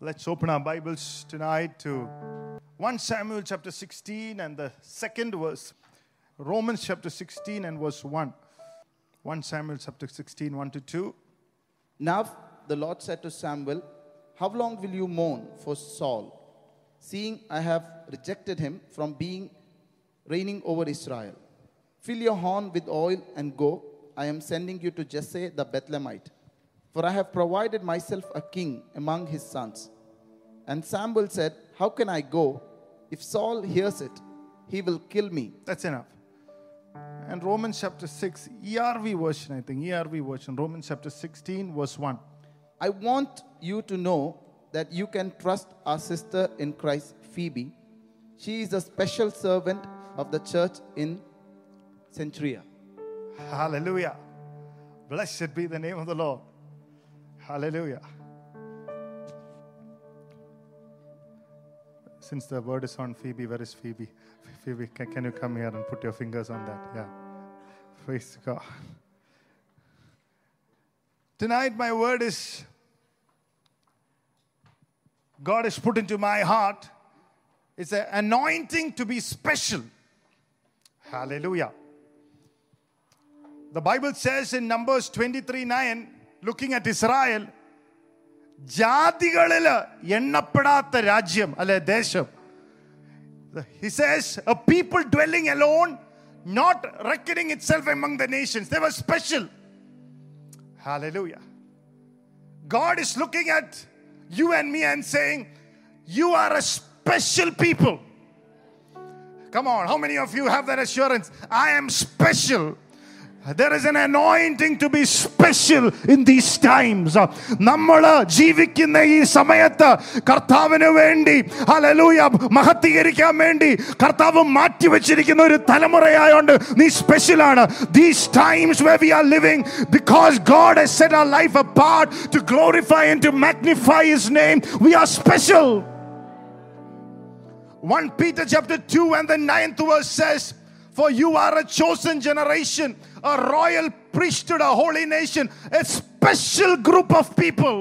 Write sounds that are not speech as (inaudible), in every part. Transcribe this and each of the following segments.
Let's open our Bibles tonight to 1 Samuel chapter 16 and the second verse. Romans chapter 16 and verse 1. 1 Samuel chapter 16, 1 to 2. Now the Lord said to Samuel, How long will you mourn for Saul, seeing I have rejected him from being reigning over Israel? Fill your horn with oil and go. I am sending you to Jesse the Bethlehemite, for I have provided myself a king among his sons. And Samuel said, How can I go? If Saul hears it, he will kill me. That's enough. And Romans chapter 6, ERV version, I think, ERV version, Romans chapter 16, verse 1. I want you to know that you can trust our sister in Christ, Phoebe. She is a special servant of the church in Cenchrea. Hallelujah. Blessed be the name of the Lord. Hallelujah. Since the word is on Phoebe, where is Phoebe? Phoebe, can, can you come here and put your fingers on that? Yeah. Praise God. Tonight, my word is God has put into my heart. It's an anointing to be special. Hallelujah. The Bible says in Numbers 23 9, looking at Israel, ജാതികളിൽ എണ്ണപ്പെടാത്ത രാജ്യം അല്ലെ ദേശം He says, a people dwelling alone, not reckoning itself among the nations. They were special. Hallelujah. God is looking at you and me and saying, You are a special people. Come on, how many of you have that assurance? I am special. There is an anointing to be special in these times. നമ്മൾ ജീവിക്കുന്ന ഈ സമയത്ത് കർത്താവിന് വേണ്ടി ഹലലൂയ മഹത്തീകരിക്കാൻ വേണ്ടി കർത്താവ് മാറ്റിവെച്ചിരിക്കുന്ന ഒരു തലമുറയായോണ്ട് നീ സ്പെഷ്യൽ ആണ് these times where we are living because God has set our life apart to glorify and to magnify his name we are special 1 Peter chapter 2 and the 9th verse says, For you are a chosen generation, a royal priesthood, a holy nation, a special group of people.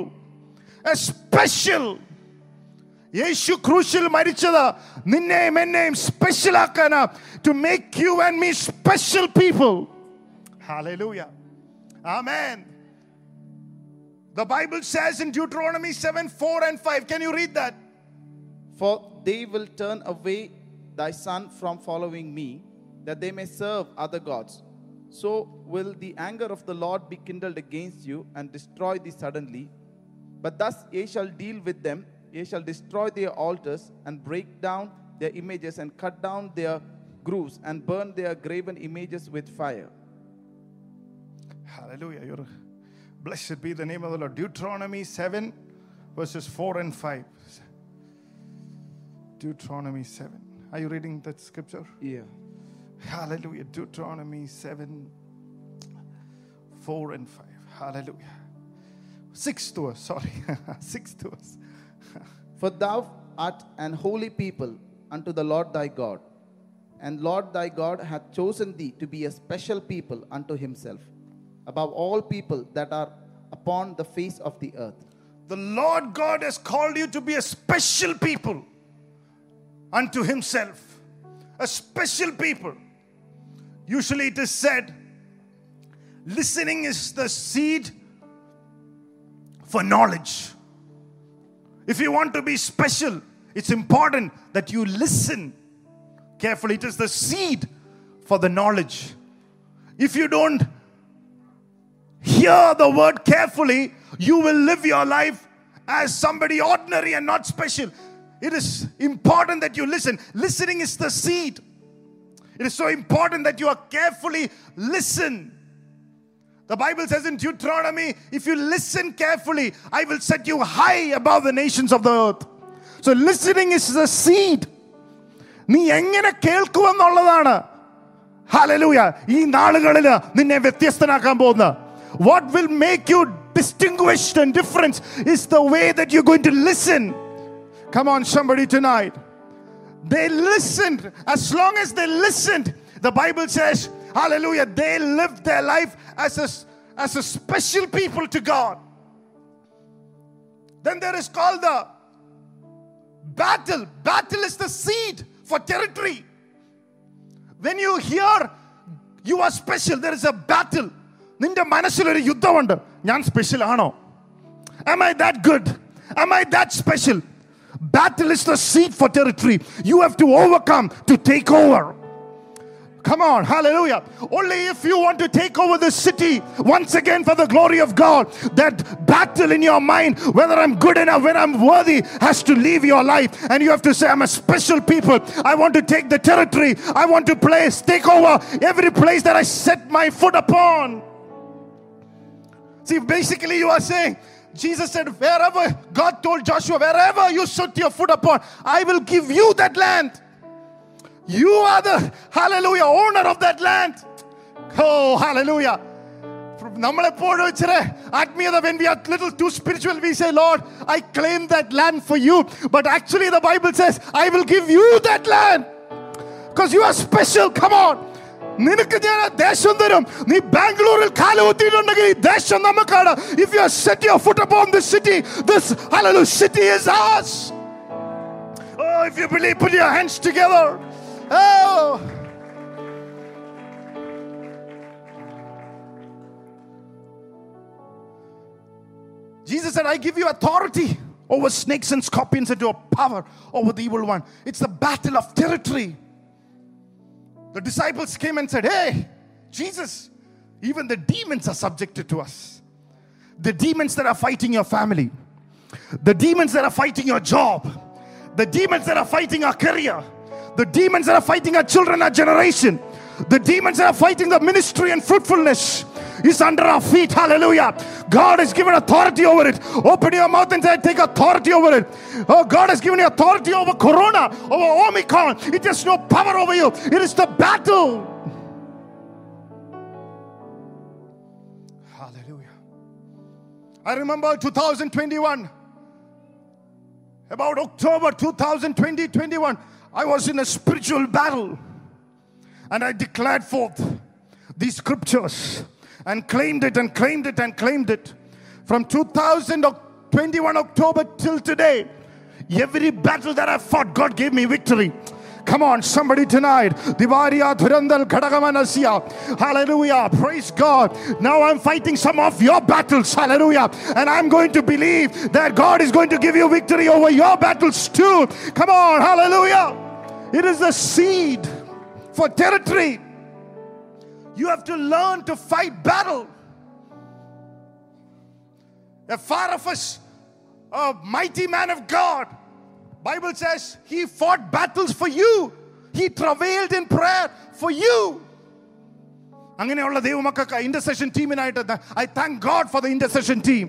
A special. യേശു ക്രൂശിൽ മരിച്ചത് നിന്നെയും എന്നെയും special ആക്കാന് to make you and me special people Hallelujah. Amen. The Bible says in Deuteronomy 7 4 and 5. Can you read that? For they will turn away thy son from following me, that they may serve other gods. so will the anger of the Lord be kindled against you and destroy thee suddenly. But thus ye shall deal with them, ye shall destroy their altars and break down their images and cut down their groves and burn their graven images with fire. Hallelujah. You're, blessed be the name of the Lord. Deuteronomy 7, verses 4 and 5. Deuteronomy 7. Are you reading that scripture? Yeah. Hallelujah. Deuteronomy 7, 4 and 5. Hallelujah. 6 to us, sorry. (laughs) 6 to us. (laughs) For thou art an holy people unto the Lord thy God, and Lord thy God hath chosen thee to be a special people unto himself, above all people that are upon the face of the earth. The Lord God has called you to be a special people unto Himself. A special people. Usually it is said, listening is the seed for knowledge. If you want to be special, it's important that you listen carefully. It is the seed for the knowledge. If you don't hear the word carefully, you will live your life as somebody ordinary and not special. It is important that you listen. Listening is the seed. It is so important that you are carefully listen. The Bible says in Deuteronomy, if you listen carefully, I will set you high above the nations of the earth. So listening is the seed. നീ എങ്ങനെ കേൾക്കുമെന്നുള്ളതാണ് ഹലലൂയ ഈ നാളുകളിൽ നിന്നെ വ്യത്യസ്തനാക്കാൻ പോകുന്ന what will make you distinguished and difference is the way that you going to listen come on somebody tonight they listened as long as they listened the bible says hallelujah they lived their life as a as a special people to god then there is called the battle. Battle is the seed for territory. When you hear you are special, there is a battle. നിന്റെ മനസ്സിലൊരു യുദ്ധമുണ്ട് ഞാൻ special ആണോ Am I that good? Am I that special? Battle is the seed for territory. You have to overcome to take over. Come on, hallelujah. Only if you want to take over the city once again for the glory of God, that battle in your mind, whether I'm good enough, when I'm worthy, has to leave your life. And you have to say, I'm a special people. I want to take the territory. I want to place, take over every place that I set my foot upon. See, basically, you are saying, Jesus said, wherever God told Joshua, wherever you set your foot upon, I will give you that land. You are the, hallelujah, owner of that land. Oh, hallelujah. നമ്മളെപ്പോഴും ഇച്ചിരി ആത്മീയത when we are little too spiritual we say lord i claim that land for you but actually the bible says i will give you that land because you are special come on നിനക്ക് ഞാൻ ആ ദേശം തരും നീ ബാംഗ്ലൂരിൽ കാലുകുത്തിയിട്ടുണ്ടെങ്കിൽ ഈ ദേശം നമുക്കാണ് if you set your foot upon this city this hallelujah city is ours oh if you believe put your hands together oh Jesus said, I give you authority over snakes and scorpions and your power over the evil one. It's the battle of territory. The disciples came and said, Hey, Jesus, even the demons are subjected to us. The demons that are fighting your family, the demons that are fighting your job, the demons that are fighting our career, the demons that are fighting our children, our generation, the demons that are fighting the ministry and fruitfulness is under our feet. Hallelujah. God has given authority over it. Open your mouth and say, take authority over it. Oh, God has given you authority over Corona, over Omicron. It has no power over you. It is the battle. Hallelujah. I remember 2021. About October 2020 21, I was in a spiritual battle and I declared forth these scriptures and claimed it and claimed it and claimed it. From 2021 October till today, every battle that I fought, God gave me victory. Come on, somebody tonight. Divaria Dhurandal Khadagamanasia. Hallelujah. Praise God. Now I'm fighting some of your battles. Hallelujah. And I'm going to believe that God is going to give you victory over your battles too. Come on. Hallelujah. It is the seed for territory. You have to learn to fight battle. A far of us, a mighty man of God. Bible says he fought battles for you. He travailed in prayer for you. അങ്ങനെയുള്ള ദൈവമക്കൾക്ക് intercession ടീമിനായിട്ട് I thank God for the intercession team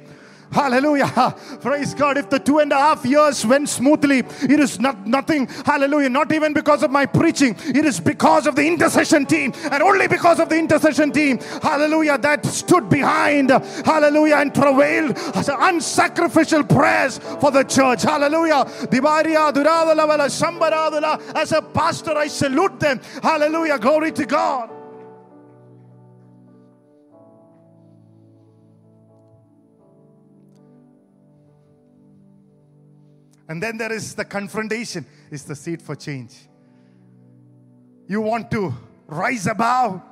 Hallelujah. Praise God. If the two and a half years went smoothly, it is not nothing. Hallelujah. Not even because of my preaching. It is because of the intercession team. And only because of the intercession team. Hallelujah. That stood behind. Hallelujah. And travailed as unsacrificial prayers for the church. Hallelujah. As a pastor, I salute them. Hallelujah. Glory to God. And then there is the confrontation, is the seed for change. You want to rise above,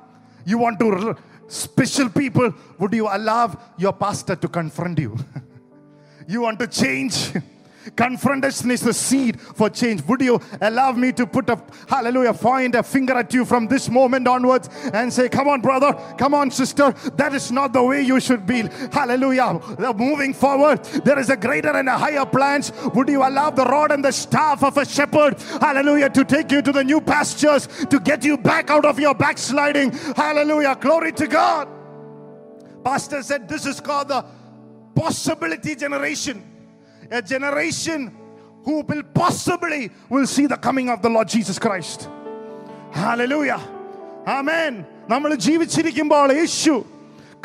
you want to special people. Would you allow your pastor to confront you? (laughs) you want to change. (laughs) Confrontation is the seed for change. Would you allow me to put a hallelujah, point a finger at you from this moment onwards and say, Come on, brother, come on, sister, that is not the way you should be. Hallelujah. Moving forward, there is a greater and a higher plans. Would you allow the rod and the staff of a shepherd, hallelujah, to take you to the new pastures, to get you back out of your backsliding? Hallelujah. Glory to God. Pastor said this is called the possibility generation a generation who will possibly will see the coming of the Lord Jesus Christ. Hallelujah. Amen. നമ്മൾ ജീവിച്ചിരിക്കുമ്പോൾ യേശു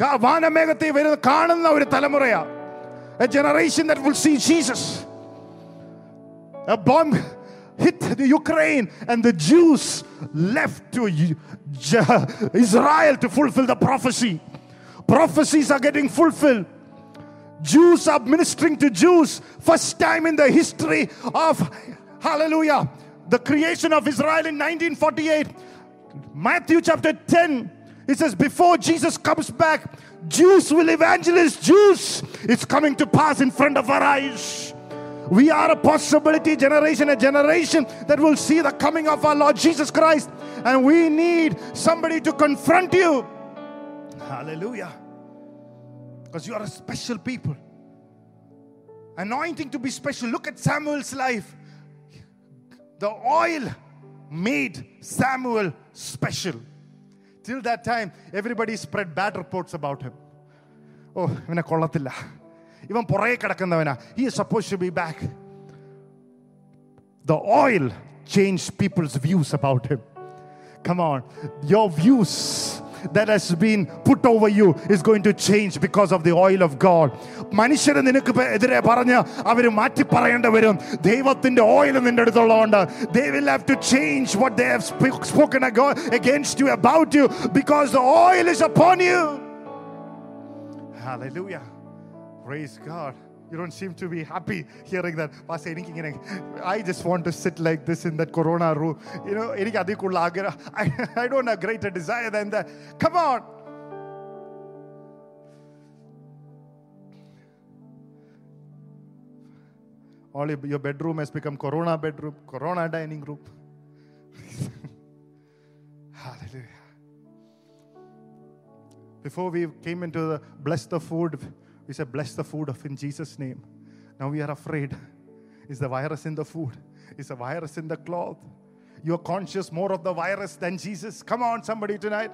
കാ- വാനമേഘത്തെ വരുന്ന കാണുന്ന ഒരു തലമുറയാ a generation that will see Jesus. A bomb hit the Ukraine and the Jews left to U- J- Israel to fulfill the prophecy. Prophecies are getting fulfilled. Jews are ministering to Jews. First time in the history of Hallelujah. The creation of Israel in 1948. Matthew chapter 10. It says, before Jesus comes back, Jews will evangelize Jews. It's coming to pass in front of our eyes. We are a possibility generation, a generation that will see the coming of our Lord Jesus Christ. And we need somebody to confront you. Hallelujah. Because you are a special people. Anointing to be special. Look at Samuel's life. The oil made Samuel special. Till that time, everybody spread bad reports about him. ഓ ഇവനെ കൊള്ളത്തില്ല ഇവൻ പുറകെ കിടക്കുന്നവനാ he is supposed to be back. The oil changed people's views about him. Come on, your views that has been put over you is going to change because of the oil of God. മനുഷ്യരെ നിനക്ക് പെ- എതിരെ പറഞ്ഞ് അവർ മാറ്റി പറയേണ്ടി വരും ദൈവത്തിന്റെ oil നിന്റെ അടുത്തുള്ളതുകൊണ്ട് they will have to change what they have sp- spoken ago- against you about you because the oil is upon you. Hallelujah. Praise God. You don't seem to be happy hearing that. Pastor, എനിക്കിങ്ങനെ I just want to sit like this in that corona room. You know, എനിക്ക് അതിൽ കൂടുതൽ ആഗ്രഹം I, I don't have greater desire than that. Come on. All your, your bedroom has become corona bedroom, corona dining room. (laughs) Hallelujah. Before we came into the bless the food, we said bless the food of in Jesus' name. Now we are afraid. Is the virus in the food? Is the virus in the cloth? You're conscious more of the virus than Jesus. Come on, somebody tonight.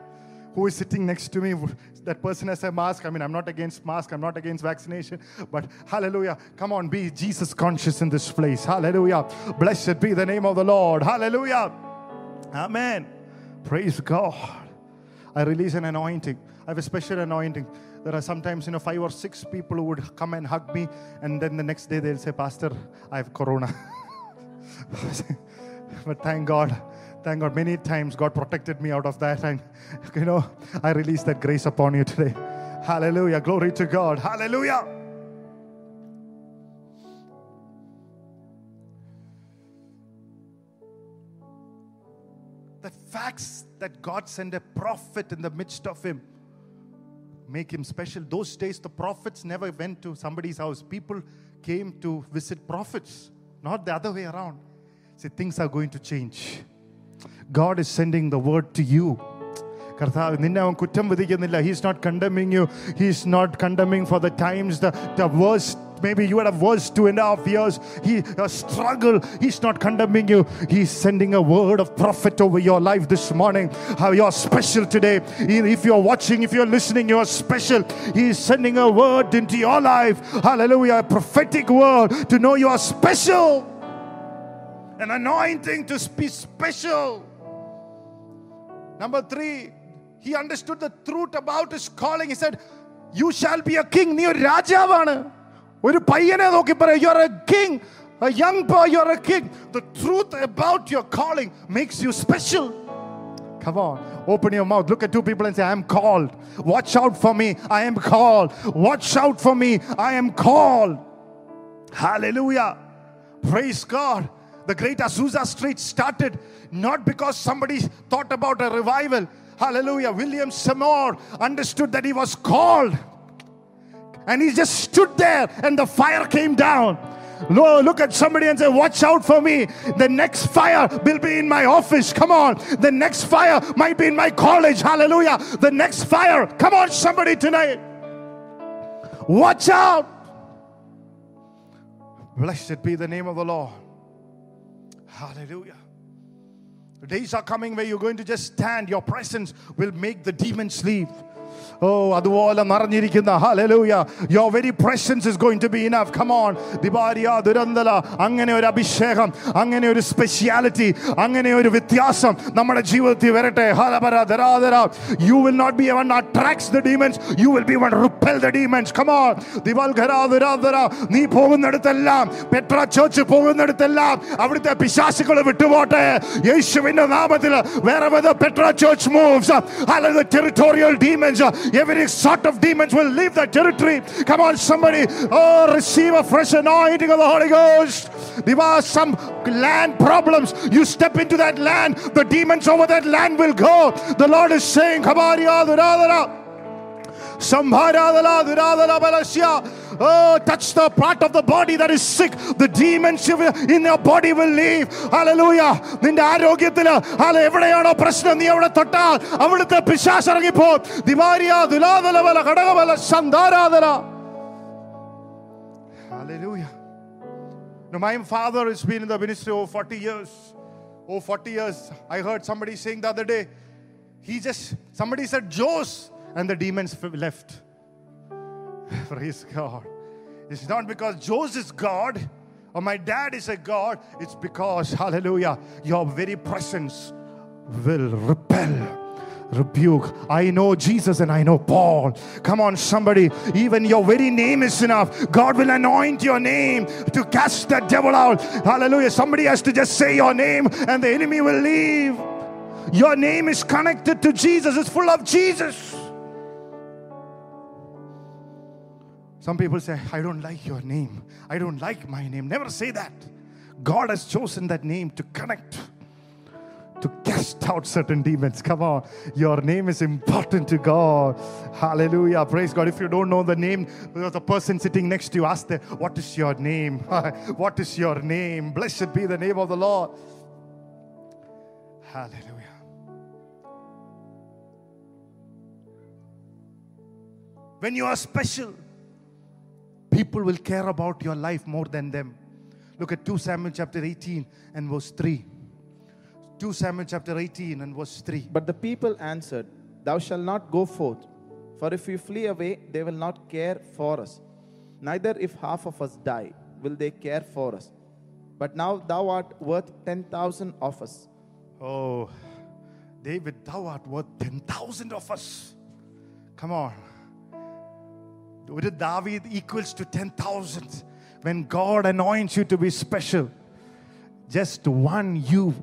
Who is sitting next to me? That person has a mask. I mean, I'm not against mask, I'm not against vaccination, but hallelujah. Come on, be Jesus conscious in this place. Hallelujah. Blessed be the name of the Lord. Hallelujah. Amen. Praise God. I release an anointing. I have a special anointing. There are sometimes, you know, five or six people who would come and hug me, and then the next day they'll say, Pastor, I have corona. (laughs) but thank God, thank God, many times God protected me out of that. And, you know, I release that grace upon you today. Hallelujah. Glory to God. Hallelujah. The facts that God sent a prophet in the midst of him make him special. Those days, the prophets never went to somebody's house. People came to visit prophets, not the other way around. See, things are going to change. God is sending the word to you. കർത്താവ് നിന്നെ അവൻ കുറ്റം വിധിക്കുന്നില്ല he's not condemning U he's not condemning for the times the the verse maybe you had a verse two and a half years, he a struggle. He's not condemning you. He's sending a word of prophet over your life this morning. How you're special today. If you're watching, if you're listening, you're special. He's sending a word into your life. Hallelujah. A prophetic word to know you are special. An anointing to be special. Number three, he understood the truth about his calling. He said, You shall be a king. Raja Vana. ഒരു പയ്യനെ നോക്കി പറയാം you are A king a young boy you're a king the truth about your calling makes you special come on open your mouth look at two people and say i am called watch out for me i am called watch out for me i am called hallelujah praise god the great Azusa Street started not because somebody thought about a revival. Hallelujah. William Seymour understood that he was called. And he just stood there and the fire came down. Lo- Look at somebody and say, Watch out for me. The next fire will be in my office. Come on. The next fire might be in my college. Hallelujah. The next fire. Come on, somebody tonight. Watch out. Blessed be the name of the Lord. Hallelujah. Days are coming where you're going to just stand. Your presence will make the demons leave. Oh അതുപോലെ നിറഞ്ഞിരിക്കുന്ന hallelujah your very presence is going to be enough come on ദിബാരിയ ദുരന്തല. അങ്ങനെ ഒരു അഭിഷേകം അങ്ങനെ ഒരു speciality അങ്ങനെ ഒരു വ്യത്യാസം നമ്മുടെ ജീവിതത്തിൽ വരട്ടെ. ഹലപര ധരാധര you will not be one attracts the demons you will be one repel the demons come on Diwali ഖരാ ധരാധരാധര നീ പോകുന്നിടത്തെല്ലാം പെട്ര ചോച്ച് പോകുന്നിടത്തെല്ലാം അവിടുത്തെ പിശാസുകൾ വിട്ടുപോട്ടെ. യേശുവിന്റെ നാമത്തിൽ വേറെ പെട്ര ചോച്ച് moves moves, territorial hallelujah, every sort of demons will leave the territory. Come on, somebody. Oh, receive a fresh anointing of the Holy Ghost. There are some land problems. You step into that land, the demons over that land will go. The Lord is saying, Come on, Oh, touch the part of the body that is sick. The demons in your body will leave. Hallelujah. നിന്റെ ആരോഗ്യത്തില് അല്ല എവിടെയാണോ പ്രശ്നം നീ അവിടെ തൊട്ടാൽ അവിടുത്തെ പിശാസ് ഇറങ്ങിപ്പോ ദിവാരിയ ദുലാതല ബല ഘടകബല സന്ധാരാതല Hallelujah. Now, my father has been in the ministry over 40 years. Oh, 40 years. I heard somebody saying the other day, he just, somebody said, Jose, and the demons left. (laughs) Praise God. It's not because Jose is God or my dad is a God, it's because, hallelujah, your very presence will repel rebuke. I know Jesus and I know Paul. Come on, somebody. Even your very name is enough. God will anoint your name to cast that devil out. Hallelujah. Somebody has to just say your name and the enemy will leave. Your name is connected to Jesus, it's full of Jesus. Some people say, I don't like your name. I don't like my name. Never say that. God has chosen that name to connect to cast out certain demons. Come on, your name is important to God. Hallelujah. Praise God. If you don't know the name, there's a person sitting next to you, ask them, What is your name? (laughs) what is your name? Blessed be the name of the Lord. Hallelujah. When you are special, people will care about your life more than them. Look at 2 Samuel chapter 18 and verse 3. 2 Samuel chapter 18 and verse 3. But the people answered, Thou shalt not go forth, for if we flee away, they will not care for us. Neither if half of us die, will they care for us. But now thou art worth 10,000 of us. Oh, David, thou art worth 10,000 of us. Come on. David equals to 10,000. When God anoints you to be special, just one you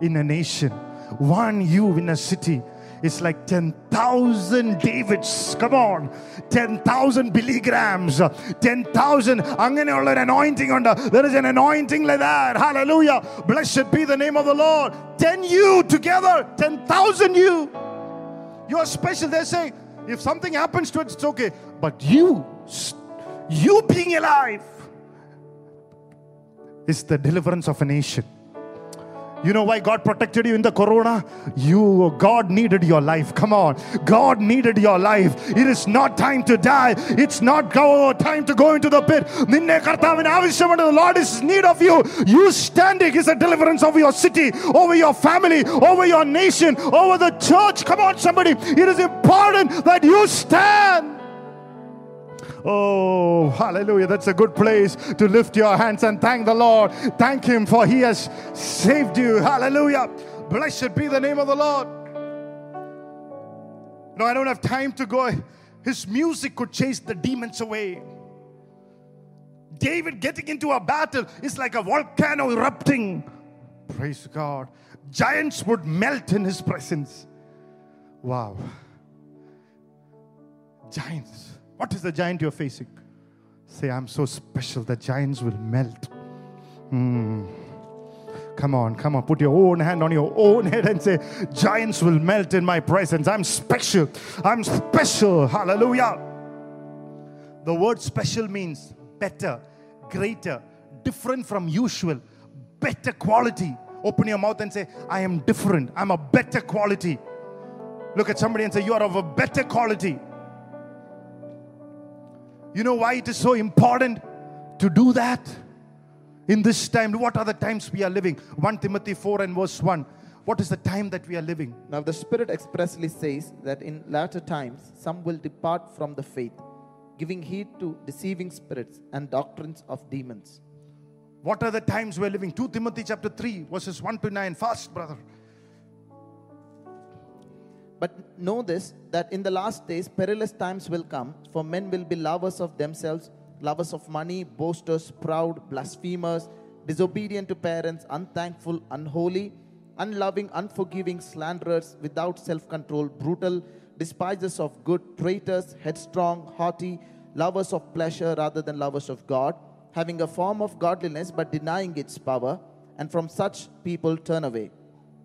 in a nation, one you in a city. It's like 10,000 Davids. Come on. 10,000 Billy Grahams. 10,000. അങ്ങനെയുള്ള ഒരു anointing ഉണ്ട്. There is an anointing like that. Hallelujah. Blessed be the name of the Lord. 10 you together. 10,000 you. You are special. They're saying, if something happens to it, it's okay. But you, you being alive, is the deliverance of a nation. You know why God protected you in the corona? You, God needed your life. Come on. God needed your life. It is not time to die. It's not go, time to go into the pit. നിന്നെ കർത്താവിന് ആവശ്യമുണ്ട്. The Lord is in need of you. You standing is a deliverance over your city, over your family, over your nation, over the church. Come on, somebody. It is important that you stand. Oh, hallelujah. That's a good place to lift your hands and thank the Lord. Thank Him for He has saved you. Hallelujah. Blessed be the name of the Lord. No, I don't have time to go. His music could chase the demons away. David getting into a battle is like a volcano erupting. Praise God. Giants would melt in His presence. Wow. Giants. What is the giant you're facing? Say, I'm so special, the giants will melt. Hmm. Come on, come on, put your own hand on your own head and say, Giants will melt in my presence. I'm special. I'm special. Hallelujah. The word special means better, greater, different from usual, better quality. Open your mouth and say, I am different. I'm a better quality. Look at somebody and say, You are of a better quality. You know why it is so important to do that? In this time, what are the times we are living? 1 Timothy 4 and verse 1. What is the time that we are living? Now the Spirit expressly says that in latter times some will depart from the faith, giving heed to deceiving spirits and doctrines of demons. What are the times we're living? 2 Timothy chapter 3, verses 1 to 9. Fast, brother. But know this that in the last days perilous times will come, for men will be lovers of themselves, lovers of money, boasters, proud, blasphemers, disobedient to parents, unthankful, unholy, unloving, unforgiving, slanderers, without self control, brutal, despisers of good, traitors, headstrong, haughty, lovers of pleasure rather than lovers of God, having a form of godliness but denying its power, and from such people turn away.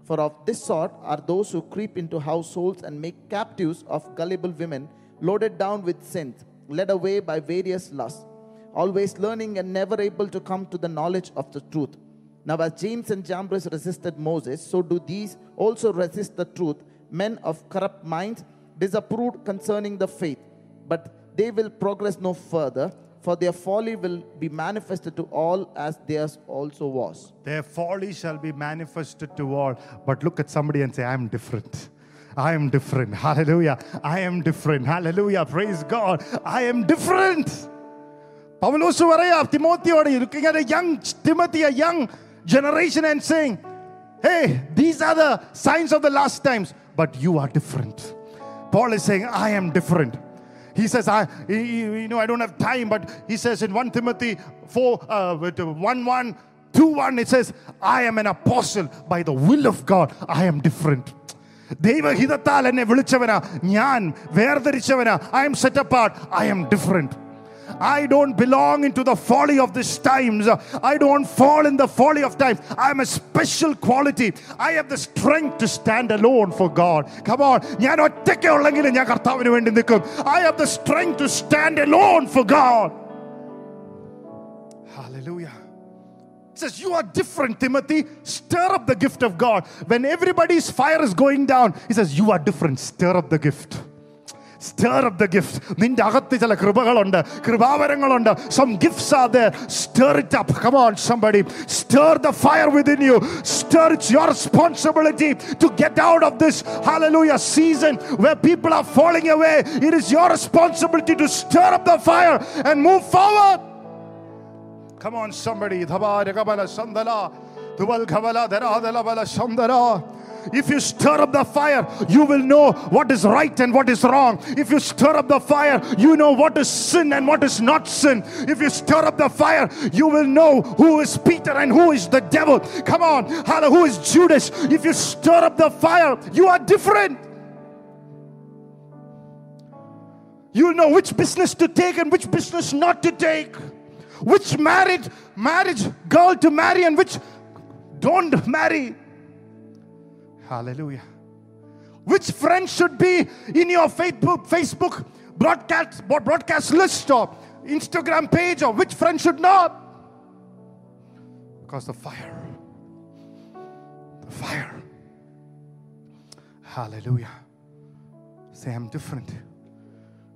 For of this sort are those who creep into households and make captives of gullible women, loaded down with sins, led away by various lusts, always learning and never able to come to the knowledge of the truth. Now, as Jannes and Jambres resisted Moses, so do these also resist the truth, men of corrupt minds, disapproved concerning the faith. But they will progress no further, for their folly will be manifested to all as theirs also was. Their folly shall be manifested to all. But look at somebody and say, I am different. I am different. (laughs) Hallelujah. I am different. Hallelujah. Praise God. I am different. പൗലോസ് പറയാ തിമോത്തിയോട് looking at a young Timothy, a young generation and saying, Hey, these are the signs of the last times, but you are different. Paul is saying, I am different. He says, I, he- he- you know, I don't have time, but he says in 1 Timothy 4, uh, with 1 1, 2 1, it says, I am an apostle by the will of God. I am different. ദൈവഹിതത്താൽ എന്നെ വിളിച്ചവനാ ഞാൻ വേർതിരിച്ചവനാ I am set apart I M different I don't belong into the folly of these times. I don't fall in the folly of times. I'm a special quality. I have the strength to stand alone for God. Come on. ഞാൻ ഒറ്റയ്ക്ക് ഉള്ളെങ്കിലും ഞാൻ കർത്താവിന് വേണ്ടി നിൽക്കും. I have the strength to stand alone for God. Hallelujah. It says, You are different, Timothy. Stir up the gift of God. When everybody's fire is going down, he says, You are different. Stir up the gift. Stir up the gift. നിന്റെ അകത്ത് ചില കൃപകളുണ്ട് കൃപാവരങ്ങളുണ്ട് some gifts R there stir it up come on somebody stir the fire within you stir it's your responsibility to get out of this hallelujah season where people are falling away it is your responsibility to stir up the fire and move forward Come on, somebody. Dhabaragabala Sandala. Duval Ghavala Dharadalabala Sandara. if you stir up the fire, you will know what is right and what is wrong. If you stir up the fire, you know what is sin and what is not sin. If you stir up the fire, you will know who is Peter and who is the devil. Come on, Hallelujah, who is Judas. If you stir up the fire, you are different. You'll know which business to take and which business not to take. Which married marriage girl to marry and which don't marry. Hallelujah. Which friend should be in your Facebook Facebook broadcast broadcast list or Instagram page or which friend should not? Because the fire. The fire. Hallelujah. Say I'm different.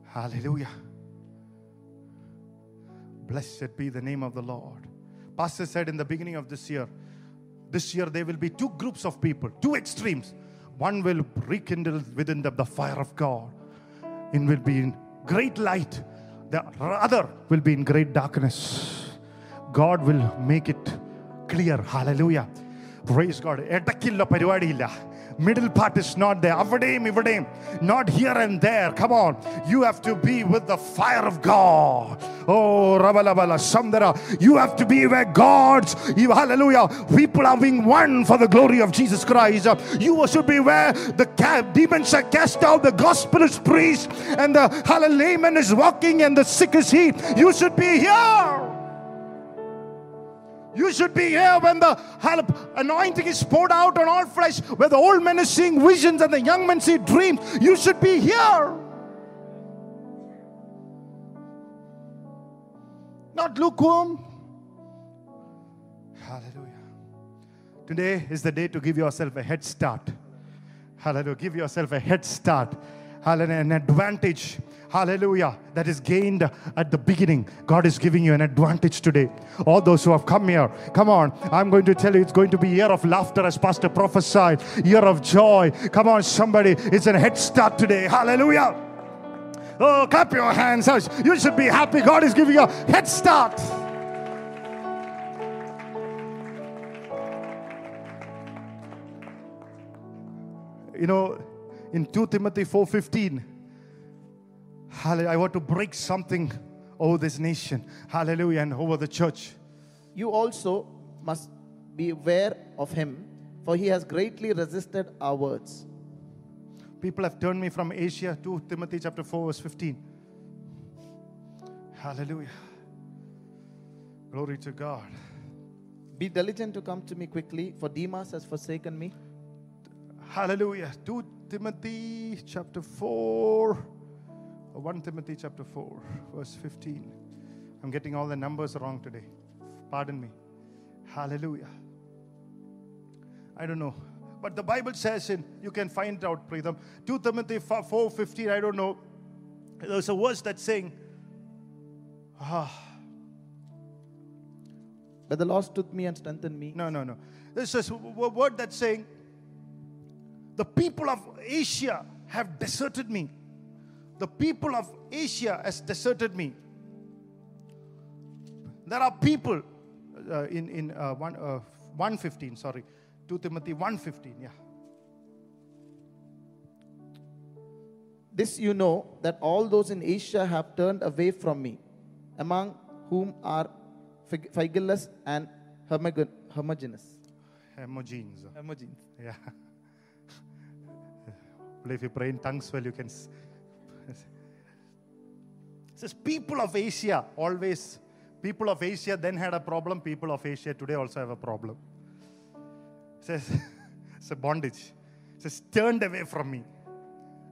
Hallelujah. Blessed be the name of the Lord. Pastor said in the beginning of this year, this year there will be two groups of people, two extremes. One will rekindle within them the fire of God, and will be in great light. The other will be in great darkness. God will make it clear. Hallelujah. Praise God. ഇടയ്ക്കില്ല പരിപാടിയില്ല middle part is not there അവിടെയും ഇവിടെയും not here and there come on you have to be with the fire of God oh rabalabala samdara you have to be where God's you hallelujah people are being won for the glory of Jesus Christ you should be where the demons are cast out the gospel is preached and the hallelujah is walking and the sick is healed you should be here you should be here when the anointing is poured out on all flesh, where the old men is seeing visions and the young men see dreams. You should be here. Not lukewarm. Hallelujah. Today is the day to give yourself a head start. Hallelujah. Give yourself a head start. Hallelujah. An advantage. Hallelujah. That is gained at the beginning. God is giving you an advantage today. All those who have come here, come on. I'm going to tell you it's going to be year of laughter as Pastor prophesied. Year of joy. Come on, somebody. It's a head start today. Hallelujah. Oh, clap your hands. You should be happy. God is giving you a head start. You know, in 2 Timothy 4:15, hallelujah, I want to break something over this nation. Hallelujah, and over the church. You also must be aware of him, for he has greatly resisted our words. People have turned me from Asia to Timothy chapter 4, verse 15. Hallelujah. Glory to God. Be diligent to come to me quickly, for Demas has forsaken me. Hallelujah. 2 Timothy chapter 4, 1 Timothy chapter 4, verse 15. I'm getting all the numbers wrong today. Pardon me. Hallelujah. I don't know. But the Bible says in, you can find out, Pritham. 2 Timothy 4.15, I don't know. There's a verse that's saying, ah, But the Lord stood me and strengthened me. no, no, no. This is a word that's saying, the people of Asia have deserted me. The people of Asia has deserted me. There are people uh, in in uh, one uh, 115, sorry, 2 Timothy 115, yeah. This you know that all those in Asia have turned away from me, among whom are Phygellus and Hermogen- Hermogenes. Hermogenes. Hermogenes. Yeah. Well, if you pray in tongues well, you can. It says, people of Asia always, people of Asia then had a problem. People of Asia today also have a problem. Says, (laughs) it's a bondage. It says, turned away from me.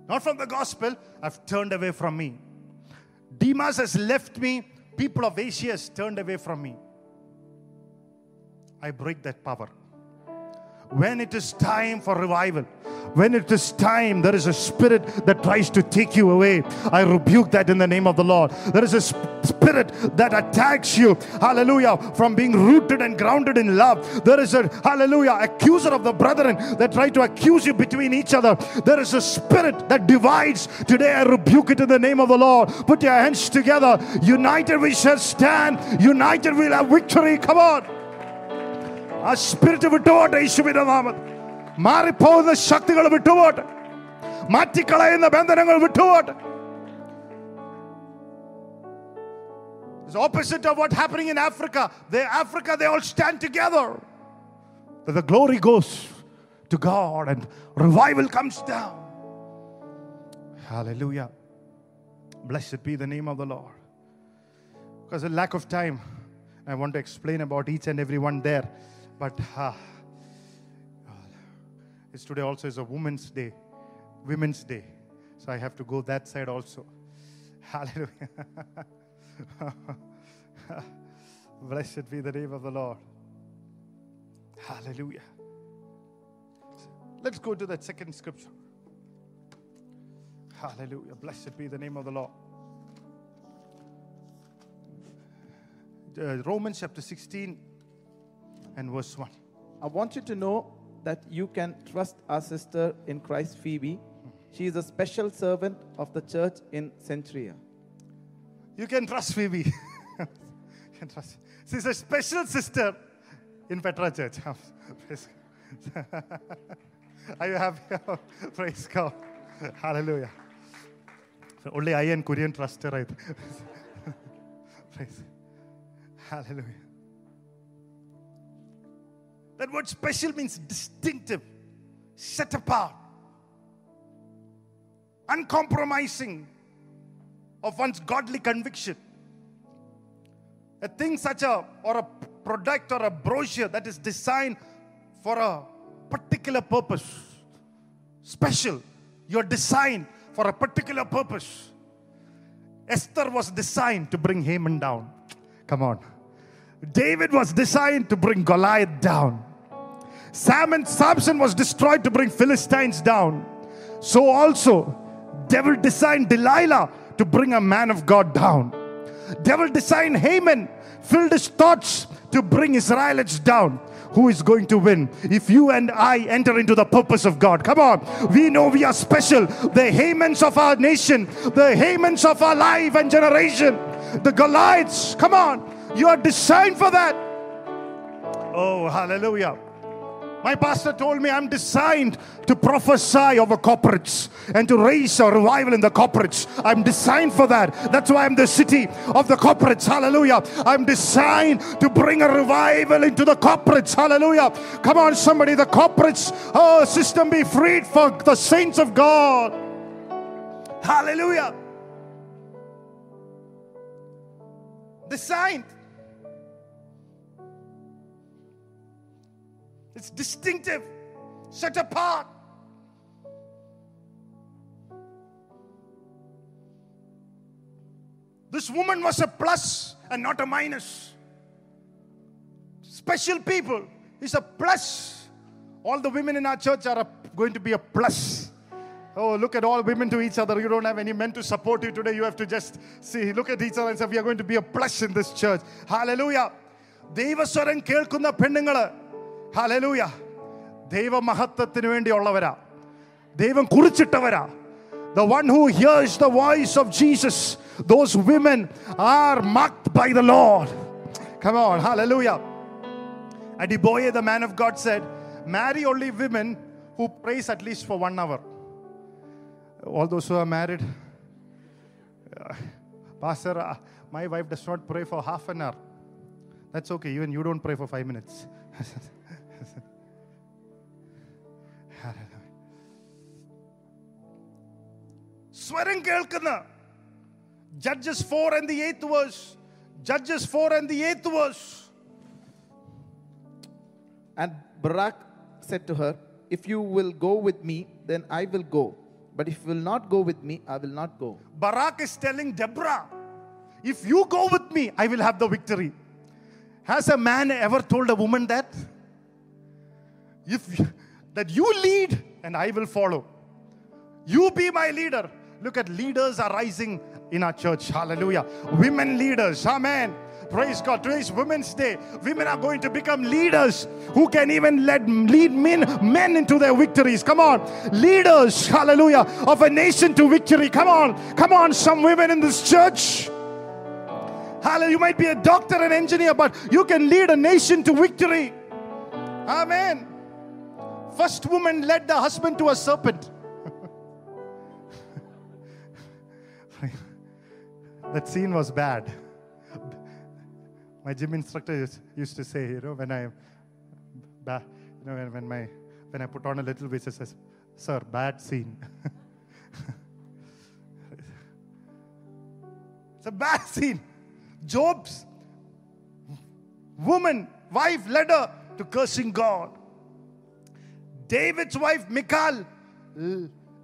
Not from the gospel, I've turned away from me. Demas has left me. People of Asia has turned away from me. I break that power when it is time for revival, when it is time, there is a spirit that tries to take you away. I rebuke that in the name of the Lord. There is a spirit that attacks you, hallelujah, from being rooted and grounded in love. There is a, hallelujah, accuser of the brethren that try to accuse you between each other. There is a spirit that divides. Today I rebuke it in the name of the Lord. Put your hands together. United we shall stand. United we'll have victory. Come on. ആ spirit വിട്ടുപോട്ടെ യേശുവിന്റെ നാമത്തിൽ മാറിപ്പോകുന്ന ശക്തികൾ വിട്ടുപോട്ടെ മാറ്റിക്കളയുന്ന ബന്ധനങ്ങൾ വിട്ടുപോട്ടെ It's opposite of what's happening in Africa. They Africa, they all stand together. But the glory goes to God and revival comes down. Hallelujah. Blessed be the name of the Lord. Because of lack of time, I want to explain about each and every one there. But ah, it's today also is a Women's Day, Women's Day. So I have to go that side also. (laughs) Hallelujah. (laughs) Blessed be the name of the Lord. Hallelujah. Let's go to that second scripture. Hallelujah. Blessed be the name of the Lord. Uh, Romans chapter 16 and verse 1. I want you to know that you can trust our sister in Christ Phoebe. She is a special servant of the church in Cenchrea. You can trust Phoebe. (laughs) you can trust. She's a special sister in Petra Church. (laughs) (laughs) Are you happy? Praise God. Hallelujah. So only I and Korean trust her, right? Praise. Hallelujah. That word special means distinctive, set apart, uncompromising of one's godly conviction. A thing such a or a product or a brochure that is designed for a particular purpose. Special. You're designed for a particular purpose. Esther was designed to bring Haman down. Come on. David was designed to bring Goliath down. Sam and Samson was destroyed to bring Philistines down. So also, devil designed Delilah to bring a man of God down. Devil designed Haman, filled his thoughts to bring Israelites down. Who is going to win if you and I enter into the purpose of God? Come on, we know we are special. The Hamans of our nation, the Hamans of our life and generation, the Goliaths. Come on, you are designed for that. Oh, hallelujah. My pastor told me I'm designed to prophesy over corporates and to raise a revival in the corporates. I'm designed for that. That's why I'm the city of the corporates. Hallelujah. I'm designed to bring a revival into the corporates. Hallelujah. Come on, somebody. The corporates oh, system be freed for the saints of God. Hallelujah. Designed. It's distinctive, set apart. This woman was a plus and not a minus. Special people is a plus. All the women in our church are a- going to be a plus. Oh, look at all women to each other. You don't have any men to support you today. You have to just see, look at each other and say, We are going to be a plus in this church. Hallelujah. ദൈവസ്വരം കേൾക്കുന്ന പെണ്ണുങ്ങള് ഹലലൂയ ദൈവമഹത്വത്തിന് വേണ്ടിയുള്ളവരാ ദൈവം കുറിച്ചിട്ടവരാ The one who hears the voice of Jesus, those women are marked by the Lord. Come on, hallelujah. And Iboye, the man of God, said, Marry only women who prays at least for one hour. All those who are married, uh, Pastor, uh, my wife does not pray for half an hour. That's okay, even you don't pray for five minutes. (laughs) സ്വരം കേൾക്കുന്ന Judges four and the eighth verse Judges four and the eighth verse And Barak said to her, If you will go with me, then I will go. But if you will not go with me, I will not go. Barak is telling Deborah, if you go with me, I will have the victory. Has a man ever told a woman that? If that you lead and I will follow. You be my leader. Look at leaders are rising in our church. Hallelujah. Women leaders. Amen. Praise God. Today is Women's Day. Women are going to become leaders who can even let lead men, men into their victories. Come on. Leaders, hallelujah, of a nation to victory. Come on. Come on, some women in this church. Hallelujah. You might be a doctor and engineer, but you can lead a nation to victory. Amen. First woman led the husband to a serpent. (laughs) that scene was bad. My gym instructor used- to say, you know, when I, you know, when, my when I put on a little bit, he says, "Sir, bad scene." (laughs) it's a bad scene. Job's woman, wife, led her to cursing God. David's wife, Michal,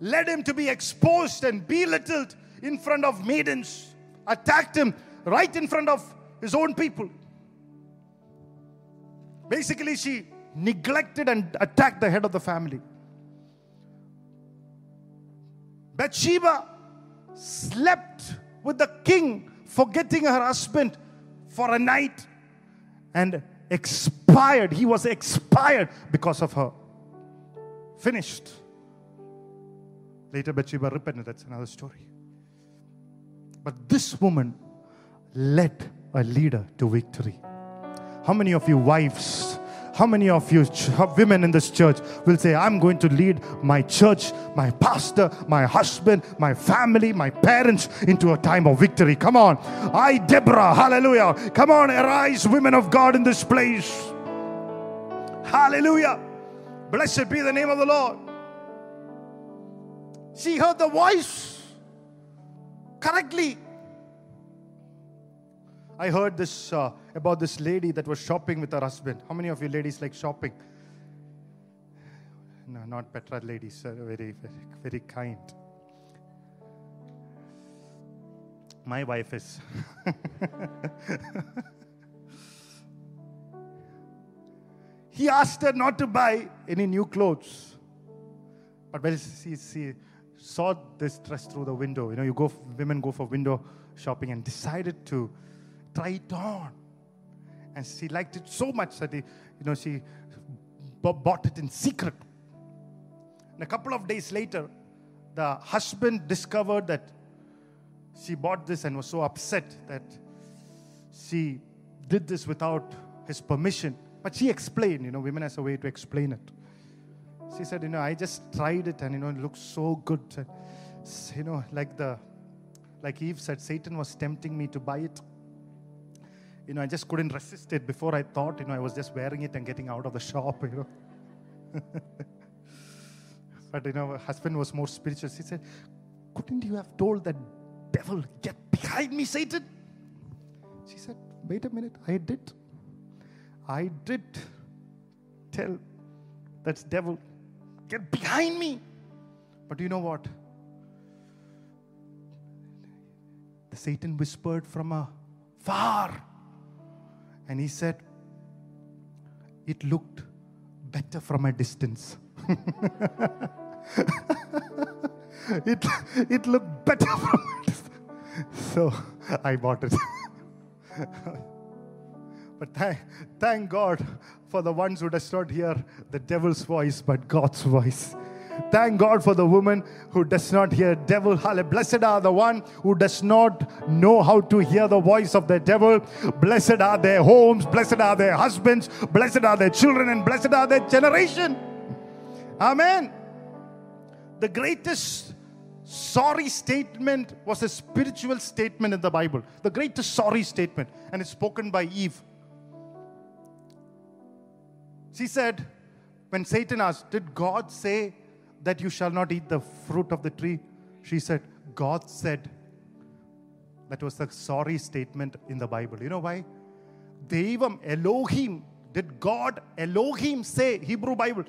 led him to be exposed and belittled in front of maidens, attacked him right in front of his own people. Basically, she neglected and attacked the head of the family. Bathsheba slept with the king, forgetting her husband for a night and expired. He was expired because of her. Finished. Later, Bathsheba repented. That's another story. But this woman led a leader to victory. How many of you wives, how many of you ch- women in this church will say, I'm going to lead my church, my pastor, my husband, my family, my parents into a time of victory? Come on. I, Deborah, hallelujah. Come on, arise, women of God in this place. Hallelujah. Blessed be the name of the Lord. She heard the voice correctly. I heard this uh, about this lady that was shopping with her husband. How many of you ladies like shopping? No, not Petra ladies. Very, very, very kind. My wife is. (laughs) he asked her not to buy any new clothes. But when she, she saw this dress through the window, you know, you go, women go for window shopping and decided to try it on. And she liked it so much that, he, you know, she bought it in secret. And a couple of days later, the husband discovered that she bought this and was so upset that she did this without his permission But she explained, you know, women has a way to explain it. She said, you know, I just tried it and, you know, it looks so good. You know, like the, like Eve said, Satan was tempting me to buy it. You know, I just couldn't resist it. Before I thought, you know, I was just wearing it and getting out of the shop, you know. (laughs) but, you know, her husband was more spiritual. She said, couldn't you have told that devil, get behind me, Satan? She said, wait a minute, I did. I did tell that devil, get behind me. But you know what? The Satan whispered from afar. And he said, it looked better from a distance. (laughs) it, it looked better from a distance. So I bought it. (laughs) But thank, thank God for the ones who does not hear the devil's voice, but God's voice. Thank God for the woman who does not hear devil. Hallelujah. Blessed are the one who does not know how to hear the voice of the devil. Blessed are their homes. Blessed are their husbands. Blessed are their children, and blessed are their generation. Amen. The greatest sorry statement was a spiritual statement in the Bible. The greatest sorry statement, and it's spoken by Eve. She said, when Satan asked, Did God say that you shall not eat the fruit of the tree? She said, God said. That was the sorry statement in the Bible. You know why? Devam Elohim. Did God Elohim say, Hebrew Bible,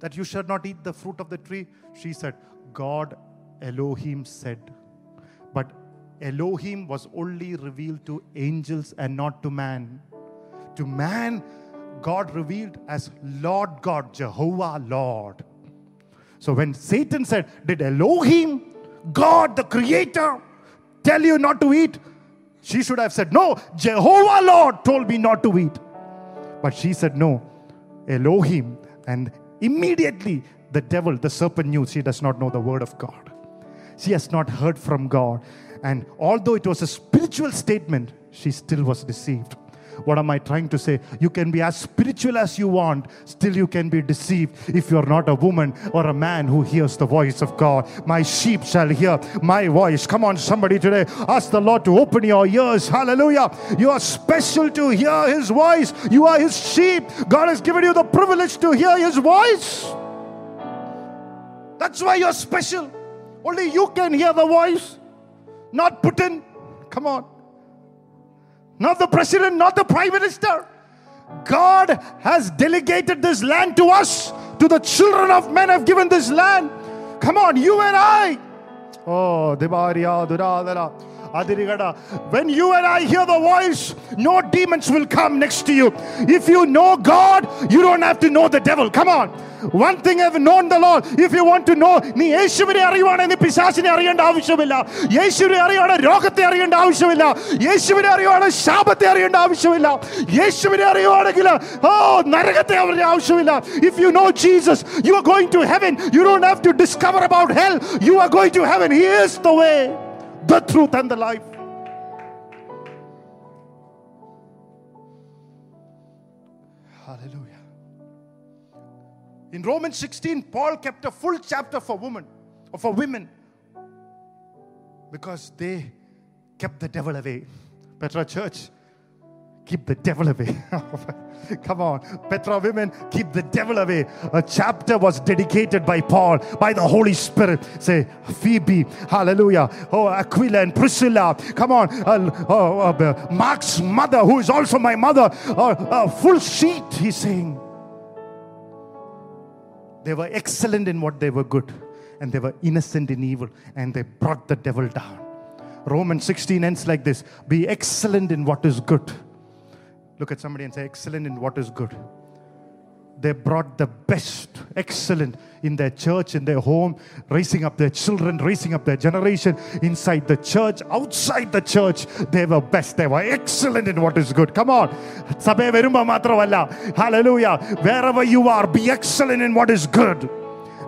that you shall not eat the fruit of the tree? She said, God Elohim said. But Elohim was only revealed to angels and not to man. To man, God revealed as Lord God, Jehovah Lord. So when Satan said, Did Elohim, God the Creator, tell you not to eat? She should have said, No, Jehovah Lord told me not to eat. But she said, No, Elohim. And immediately the devil, the serpent, knew she does not know the word of God. She has not heard from God. And although it was a spiritual statement, she still was deceived. What am I trying to say? You can be as spiritual as you want, still you can be deceived if you're not a woman or a man who hears the voice of God. My sheep shall hear my voice. Come on, somebody today, ask the Lord to open your ears. Hallelujah. You are special to hear His voice. You are His sheep. God has given you the privilege to hear His voice. That's why you're special. Only you can hear the voice, not Putin. Come on. Not the president, not the prime minister. God has delegated this land to us, to the children of men have given this land. Come on, you and I. Oh. Adirigada. When you and I hear the voice, no demons will come next to you. If you know God, you don't have to know the devil. Come on. One thing I've known the Lord. If you want to know, നീ യേശുവിനെ അറിയുവാണെങ്കിൽ നീ പിശാചിനെ അറിയേണ്ട ആവശ്യമില്ല യേശുവിനെ അറിയുവാണ് രോഗത്തെ അറിയേണ്ട ആവശ്യമില്ല യേശുവിനെ അറിയുവാണ് ശാപത്തെ അറിയേണ്ട ആവശ്യമില്ല യേശുവിനെ അറിയുവാണെങ്കിൽ ഓ നരകത്തെ അറിയേണ്ട ആവശ്യമില്ല if you know Jesus you are going to heaven you don't have to discover about hell you are going to heaven he is the way the truth and the life. Hallelujah. In Romans 16, Paul kept a full chapter for women, or for women, because they kept the devil away. Petra Church, keep the devil away. (laughs) Come on, Petra women, keep the devil away. A chapter was dedicated by Paul, by the Holy Spirit. Say, Phoebe, hallelujah. Oh, Aquila and Priscilla. Come on, uh, oh, uh, Mark's mother, who is also my mother. Uh, full sheet, he's saying. They were excellent in what they were good, and they were innocent in evil, and they brought the devil down. Romans 16 ends like this Be excellent in what is good. Look at somebody and say, Excellent in what is good. They brought the best, excellent in their church, in their home, raising up their children, raising up their generation, inside the church, outside the church. They were best. They were excellent in what is good. Come on. Hallelujah. Wherever you are, be excellent in what is good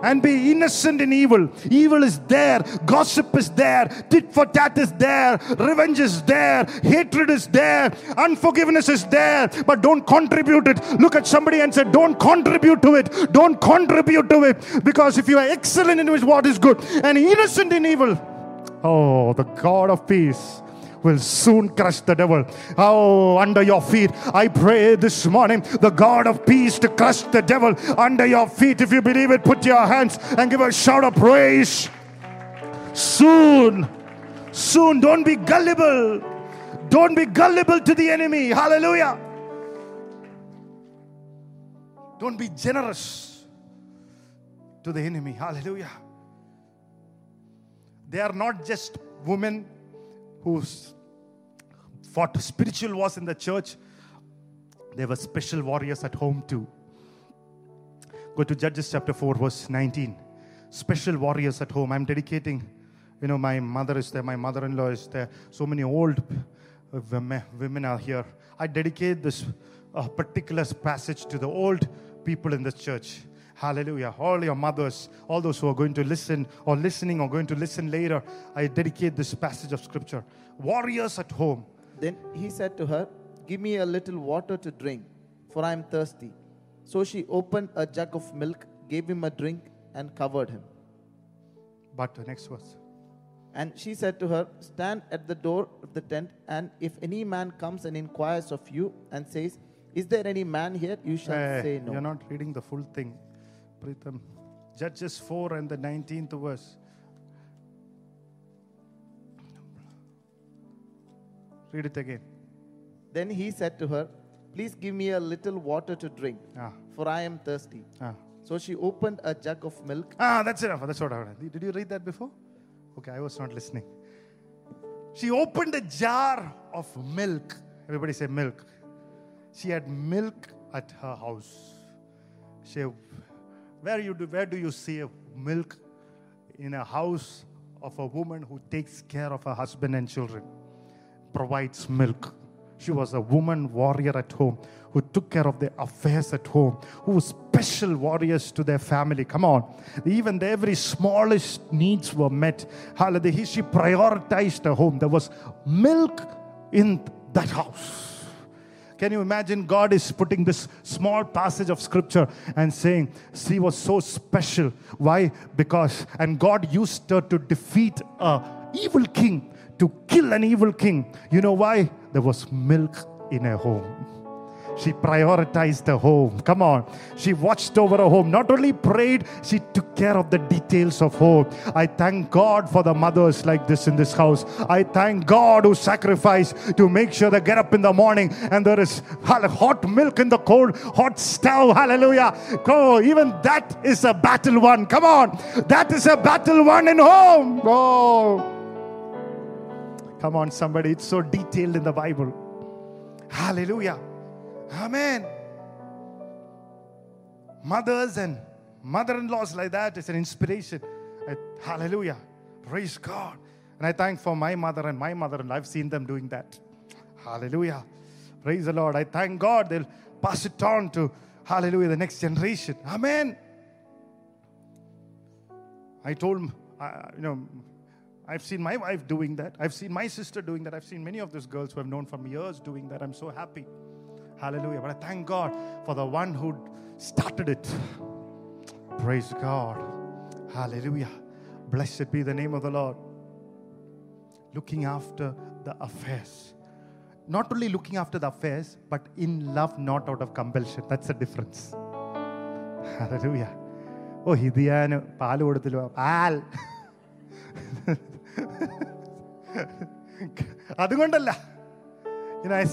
and be innocent in evil. Evil is there, gossip is there, tit for tat is there, revenge is there, hatred is there, unforgiveness is there, but don't contribute it. Look at somebody and say, Don't contribute to it. Don't contribute to it. Because if you are excellent in what is good? And innocent in evil, oh, the God of peace will soon crush the devil. Oh, under your feet. I pray this morning, the God of peace to crush the devil under your feet. If you believe it, put your hands and give a shout of praise. Soon, soon, don't be gullible. Don't be gullible to the enemy. Hallelujah. Don't be generous to the enemy. Hallelujah. They are not just women who fought spiritual wars in the church, they were special warriors at home too. Go to Judges chapter 4, verse 19. Special warriors at home. I'm dedicating, you know, my mother is there, my mother in law is there. So many old uh, women are here. I dedicate this uh, particular passage to the old people in the church. Hallelujah. All your mothers, all those who are going to listen or listening or going to listen later, I dedicate this passage of scripture. Warriors at home. Then he said to her, Give me a little water to drink, for I am thirsty. So she opened a jug of milk, gave him a drink, and covered him. But the next verse. And she said to her, Stand at the door of the tent, and if any man comes and inquires of you and says, Is there any man here? You shall Eh, say no. You're not reading the full thing. Pritham. Judges 4 and the 19th verse. Read it again. Then he said to her, Please give me a little water to drink, Ah, for I am thirsty. ah. So she opened a jug of milk. Ah, that's enough. That's what I wanted. Did you read that before? Okay, I was not listening. She opened a jar of milk. Everybody say milk. She had milk at her house. She, where you do, where do you see milk in a house of a woman who takes care of her husband and children, provides milk? She was a woman warrior at home who took care of their affairs at home, who was special warriors to their family. Come on. Even the every smallest needs were met. Hallelujah. She prioritized her home. There was milk in that house. Can you imagine God is putting this small passage of scripture and saying she was so special? Why? Because, and God used her to defeat a evil king, to kill an evil king. You know why? There was milk in her home. She prioritized her home. Come on. She watched over her home. Not only prayed, she took care of the details of home. I thank God for the mothers like this in this house. I thank God who sacrifice to make sure they get up in the morning and there is hot milk in the cold, hot stove. Hallelujah. Go. Even that is a battle won. Come on. That is a battle won in home. Oh. Come on, somebody. It's so detailed in the Bible. Hallelujah. Amen. Mothers and mother in laws like that is an inspiration. I- hallelujah. Praise God. And I thank for my mother and my mother, and I've seen them doing that. Hallelujah. Praise the Lord. I thank God they'll pass it on to, hallelujah, the next generation. Amen. I told, uh, you know, I've seen my wife doing that. I've seen my sister doing that. I've seen many of those girls who I've known from years doing that. I'm so happy. Hallelujah. But I thank God for the one who started it. Praise God. Hallelujah. Blessed be the name of the Lord. Looking after the affairs. Not only looking after the affairs, but in love, not out of compulsion. That's the difference. Hallelujah. ഓ ഇത് ഞാൻ പാല് കൊടുത്തില്ല പാൽ (laughs) അതുകൊണ്ടല്ല you know, I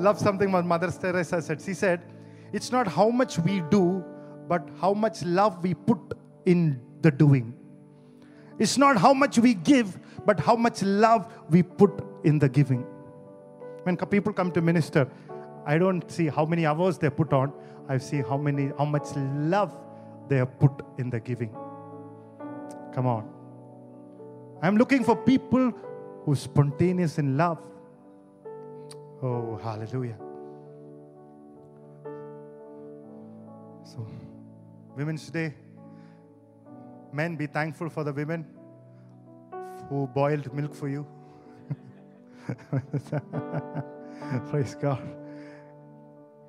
love something what Mother Teresa said. She said, It's not how much we do, but how much love we put in the doing. It's not how much we give, but how much love we put in the giving. When people come to minister, I don't see how many hours they put on. I see how many, how much love they have put in the giving. Come on. I'm looking for people who are spontaneous in love. Oh, hallelujah. So, Women's Day, Men, be thankful for the women who boiled milk for you. (laughs) Praise God.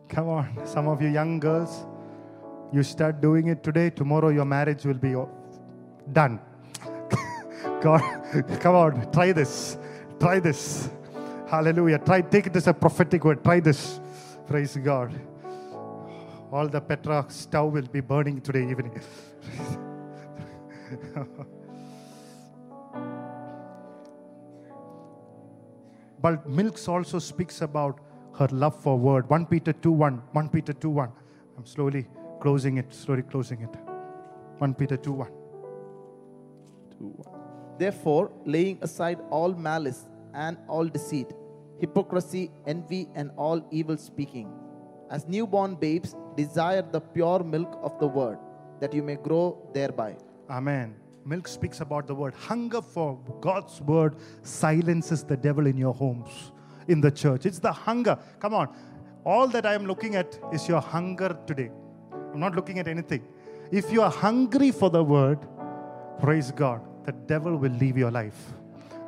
Come on, some of you young girls, you start doing it today, tomorrow your marriage will be done. (laughs) God, come on, try this. Try this. Hallelujah. Try, take as a prophetic word. Try this. Praise God. All the Petra stove will be burning today evening. (laughs) but milks also speaks about her love for word 1 peter 2 1 1 peter 2 1 i'm slowly closing it slowly closing it 1 peter 2 1 Therefore, laying aside all malice and all deceit, hypocrisy, envy, and all evil speaking, as newborn babes, desire the pure milk of the word, that you may grow thereby. Amen. Milk speaks about the word. Hunger for God's word silences the devil in your homes, in the church. It's the hunger. Come on. All that I am looking at is your hunger today. I'm not looking at anything. If you are hungry for the word, praise God, the devil will leave your life.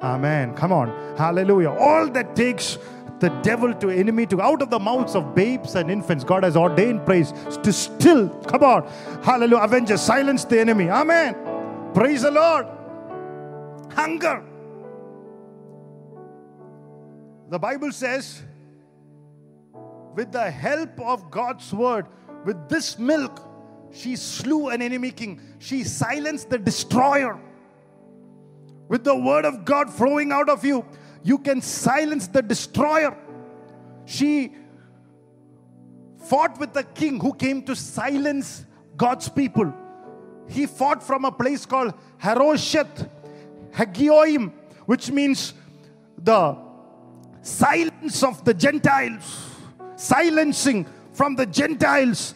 Amen. Come on. Hallelujah. All that takes the devil to enemy to out of the mouths of babes and infants, God has ordained praise to still, come on. Hallelujah. Avenger, silence the enemy. Amen. Praise the Lord. Hunger. The Bible says, with the help of God's word, with this milk, she slew an enemy king. She silenced the destroyer. With the word of God flowing out of you, you can silence the destroyer. She fought with the king who came to silence God's people. He fought from a place called Harosheth Hagoyim, which means the silence of the Gentiles, silencing from the Gentiles.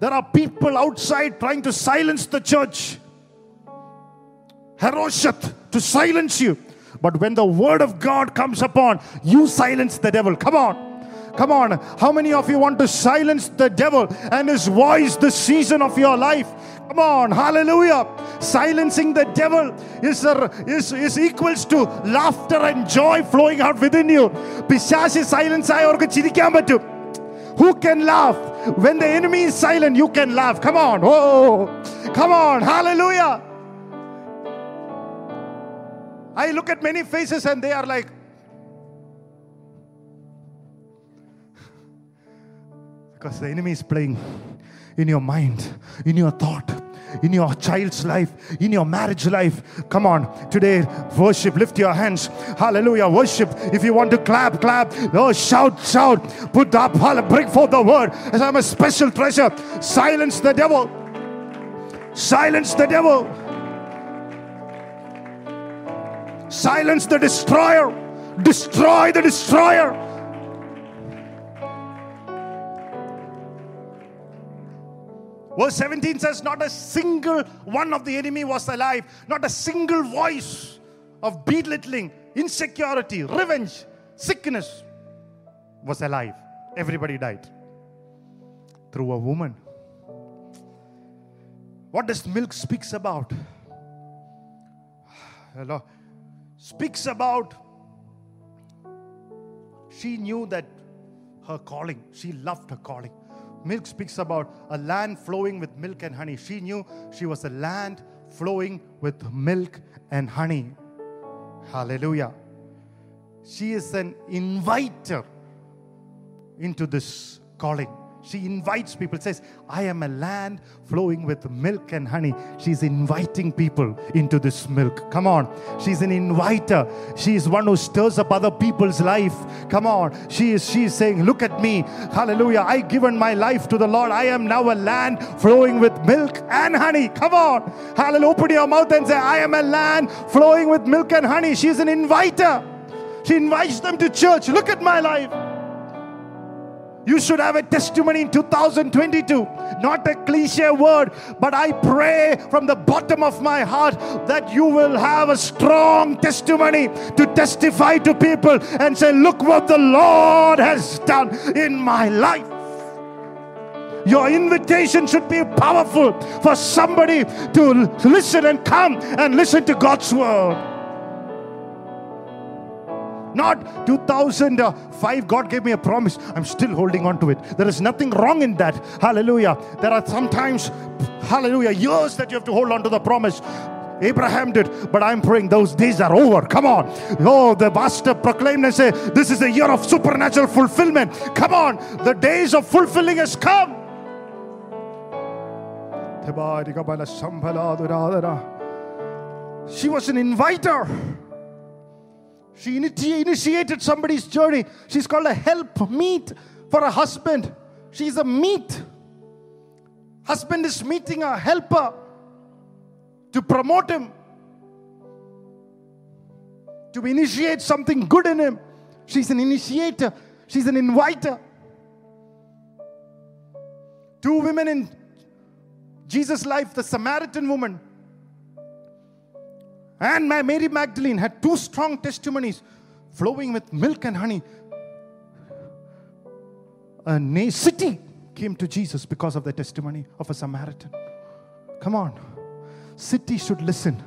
There are people outside trying to silence the church. Harosheth to silence you. But when the word of God comes upon, you silence the devil. Come on. Come on. How many of you want to silence the devil and his voice this season of your life? Come on. Hallelujah. Silencing the devil is, a, is, is equals to laughter and joy flowing out within you. പിശാശി silence ആയവർക്ക് ചിരിക്കാൻ പറ്റും who can laugh when the enemy is silent you can laugh come on oh come on hallelujah i look at many faces and they are like because the enemy is playing in your mind in your thought in your child's life, in your marriage life. Come on, today, worship, lift your hands. Hallelujah, worship. If you want to clap, clap. Oh, shout, shout. Put up, bring forth the word. As I'm a special treasure. Silence the devil. Silence the devil. Silence the destroyer. Destroy the destroyer. Verse 17 says, Not a single one of the enemy was alive, not a single voice of belittling, insecurity, revenge, sickness was alive. Everybody died through a woman. What does milk speaks about? (sighs) Speaks about she knew that her calling, she loved her calling. Milk speaks about a land flowing with milk and honey. She knew she was a land flowing with milk and honey. Hallelujah. She is an inviter into this calling. She invites people, says, I am a land flowing with milk and honey. She's inviting people into this milk. Come on. She's an inviter. She is one who stirs up other people's life. Come on. She is she is saying, Look at me. Hallelujah. I given my life to the Lord. I am now a land flowing with milk and honey. Come on. Hallelujah. Open your mouth and say, I am a land flowing with milk and honey. She's an inviter. She invites them to church. Look at my life. You should have a testimony in 2022. Not a cliche word, but I pray from the bottom of my heart that you will have a strong testimony to testify to people and say, Look what the Lord has done in my life. Your invitation should be powerful for somebody to listen and come and listen to God's word. Not 2005, God gave me a promise. I'm still holding on to it. There is nothing wrong in that. Hallelujah. There are sometimes, hallelujah, years that you have to hold on to the promise. Abraham did, but I'm praying those days are over. Come on. Oh, the pastor proclaimed and said, This is the year of supernatural fulfillment. Come on. The days of fulfilling has come. She was an inviter. She initi- initiated somebody's journey. She's called a help meet for a husband. She's a meet. Husband is meeting a helper to promote him, to initiate something good in him. She's an initiator, she's an inviter. Two women in Jesus' life, the Samaritan woman and Ma- Mary Magdalene had two strong testimonies flowing with milk and honey. A city came to Jesus because of the testimony of a Samaritan. Come on. Cities should listen.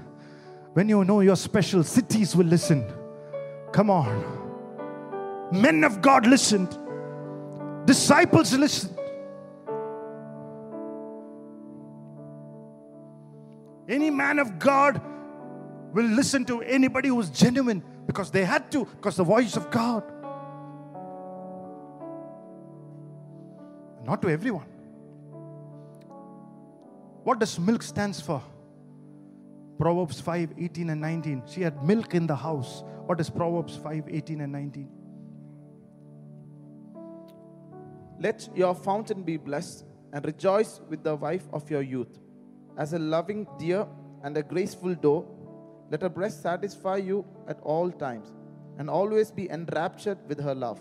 When you know you're special, cities will listen. Come on. Men of God listened. Disciples listened. Any man of God will listen to anybody who's genuine because they had to, because the voice of God. Not to everyone. What does milk stands for? Proverbs 5 18 and 19. She had milk in the house. What is Proverbs 5 18 and 19? Let your fountain be blessed, and rejoice with the wife of your youth. As a loving deer and a graceful doe, let her breast satisfy you at all times, and always be enraptured with her love.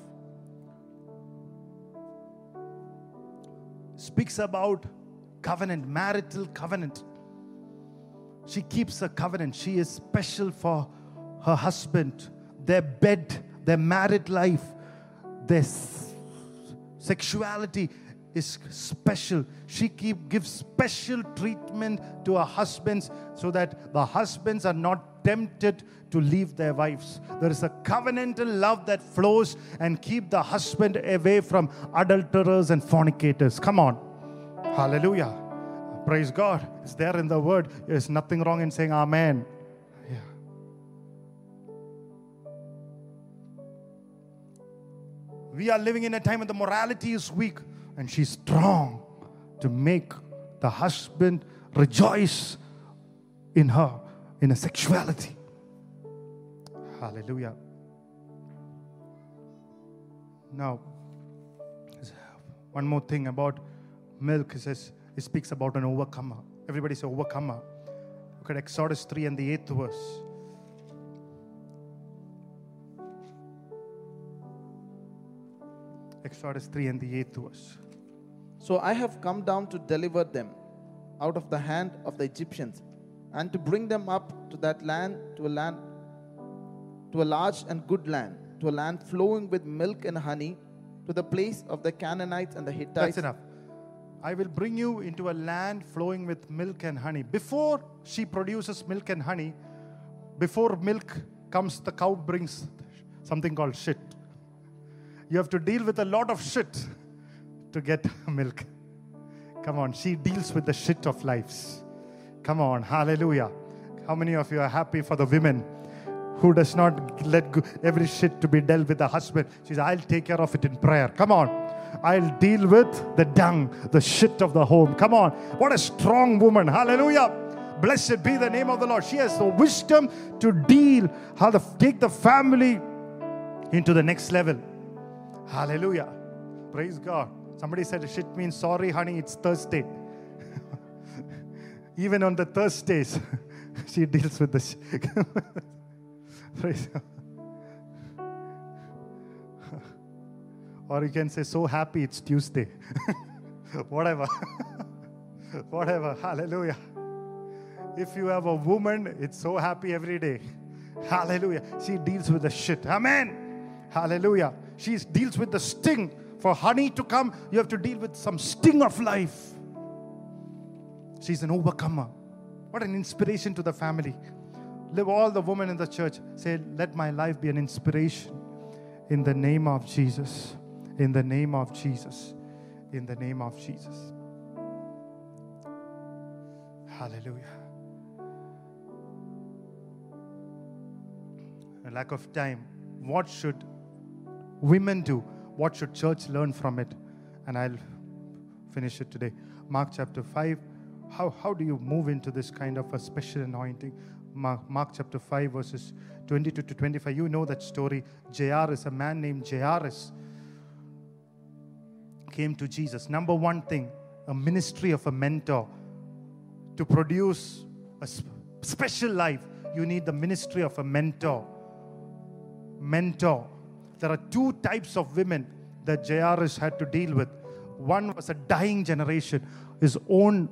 Speaks about covenant, marital covenant. She keeps a covenant. She is special for her husband, their bed, their married life, their sexuality is special. She keep gives special treatment to her husbands so that the husbands are not tempted to leave their wives. There is a covenantal love that flows and keep the husband away from adulterers and fornicators. Come on. Hallelujah. Praise God. It's there in the word. There's nothing wrong in saying amen. Yeah. We are living in a time when the morality is weak and she's strong to make the husband rejoice in her, in a sexuality. Hallelujah. Now, one more thing about milk it says it speaks about an overcomer. Everybody say overcomer. Look at Exodus 3 and the 8th verse. Exodus 3 and the 8th verse. So I have come down to deliver them out of the hand of the Egyptians, and to bring them up to that land, to a land, to a large and good land, to a land flowing with milk and honey, to the place of the Canaanites and the Hittites. That's enough. I will bring you into a land flowing with milk and honey. Before she produces milk and honey, before milk comes, the cow brings something called shit. You have to deal with a lot of shit to get (laughs) milk. Come on, she deals with the shit of lives. Come on, hallelujah. How many of you are happy for the women who does not let go, every shit to be dealt with the husband? She says, I'll take care of it in prayer. Come on. I'll deal with the dung, the shit of the home. Come on. What a strong woman. Hallelujah. Blessed be the name of the Lord. She has the wisdom to deal, how to take the family into the next level. Hallelujah. Praise God. Somebody said shit means sorry, honey, it's Thursday. (laughs) Even on the Thursdays, (laughs) she deals with the (laughs) shit. Or you can say, so happy it's Tuesday. Whatever. Whatever. Hallelujah. If you have a woman, it's so happy every day. Hallelujah. She deals with the shit. Amen. Hallelujah. She deals with the sting For honey to come, you have to deal with some sting of life. She's an overcomer. What an inspiration to the family. Live all the women in the church. Say, let my life be an inspiration in the name of Jesus. In the name of Jesus. In the name of Jesus. Hallelujah. A lack of time. What should women do? What should church learn from it? And I'll finish it today. Mark chapter 5. How, how do you move into this kind of a special anointing? Mark, Mark chapter 5, verses 22 to 25. You know that story. Jairus, a man named Jairus, came to Jesus. Number one thing, a ministry of a mentor. To produce a sp- special life, you need the ministry of a mentor. Mentor. There are two types of women that Jairus had to deal with. One was a dying generation. His own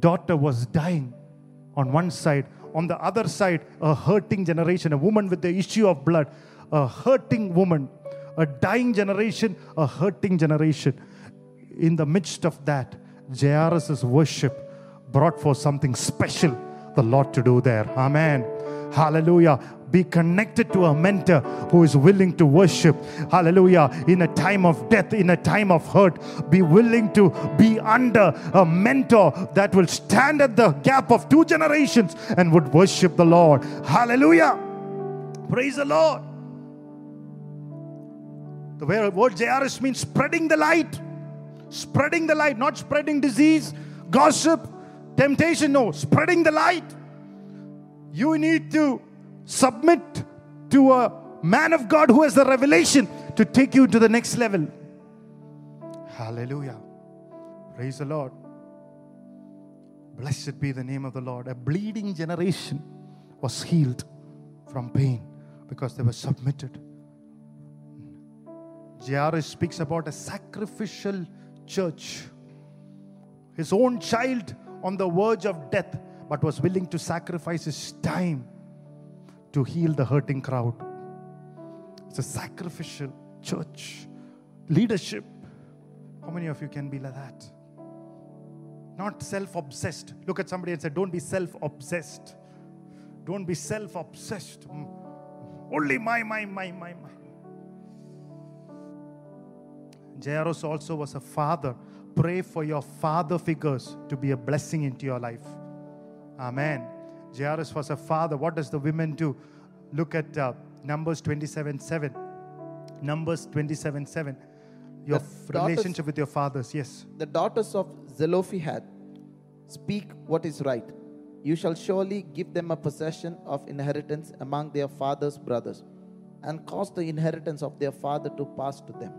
daughter was dying on one side. On the other side, a hurting generation, a woman with the issue of blood, a hurting woman, a dying generation, a hurting generation. In the midst of that, Jairus' worship brought forth something special the Lord to do there. Amen. Hallelujah. Be connected to a mentor who is willing to worship. Hallelujah. In a time of death, in a time of hurt, be willing to be under a mentor that will stand at the gap of two generations and would worship the Lord. Hallelujah. Praise the Lord. The word Jairus means spreading the light. Spreading the light, not spreading disease, gossip, temptation. No, spreading the light. You need to submit to a man of God who has the revelation to take you to the next level. Hallelujah. Praise the Lord. Blessed be the name of the Lord. A bleeding generation was healed from pain because they were submitted. Jairus speaks about a sacrificial church. His own child on the verge of death, but was willing to sacrifice his time to heal the hurting crowd. It's a sacrificial church. Leadership. How many of you can be like that? Not self obsessed. Look at somebody and say, Don't be self obsessed. Don't be self obsessed. Mm. Only my, my, my, my, my. Jairus also was a father. Pray for your father figures to be a blessing into your life. Amen. Jairus was a father. What does the women do? Look at uh, Numbers 27 7. Numbers 27 7. Your f- daughters- relationship with your fathers. Yes. The daughters of Zelophehad speak what is right. You shall surely give them a possession of inheritance among their father's brothers, and cause the inheritance of their father to pass to them.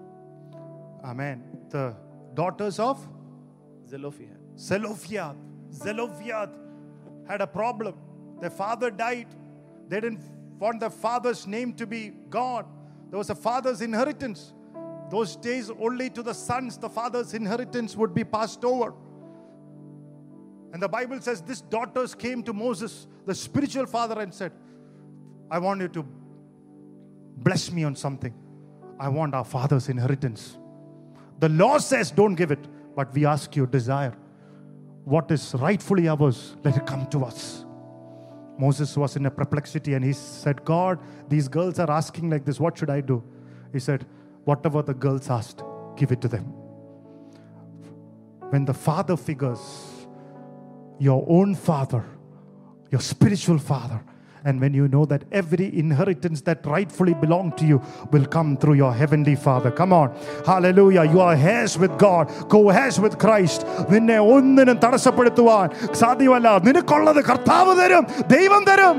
Amen. The daughters of Zelophehad. Zelophehad. Zelophehad had a problem. Their father died. They didn't want their father's name to be God. There was a father's inheritance. Those days, only to the sons, the father's inheritance would be passed over. And the Bible says this daughters came to Moses, the spiritual father, and said, I want you to bless me on something. I want our father's inheritance. The law says don't give it, but we ask you desire. What is rightfully ours, let it come to us. Moses was in a perplexity and he said, God, these girls are asking like this. What should I do? He said, Whatever the girls asked, give it to them. When the father figures, your own father, your spiritual father, and when you know that every inheritance that rightfully belongs to you will come through your heavenly Father. Come on. Hallelujah. You are heirs with God, co heirs with Christ. നിന്നെ ഒന്നിനും തടസ്സപ്പെടുത്തുവാൻ സാധ്യമല്ല നിനക്കുള്ളത് കർത്താവ് തരും ദൈവം തരും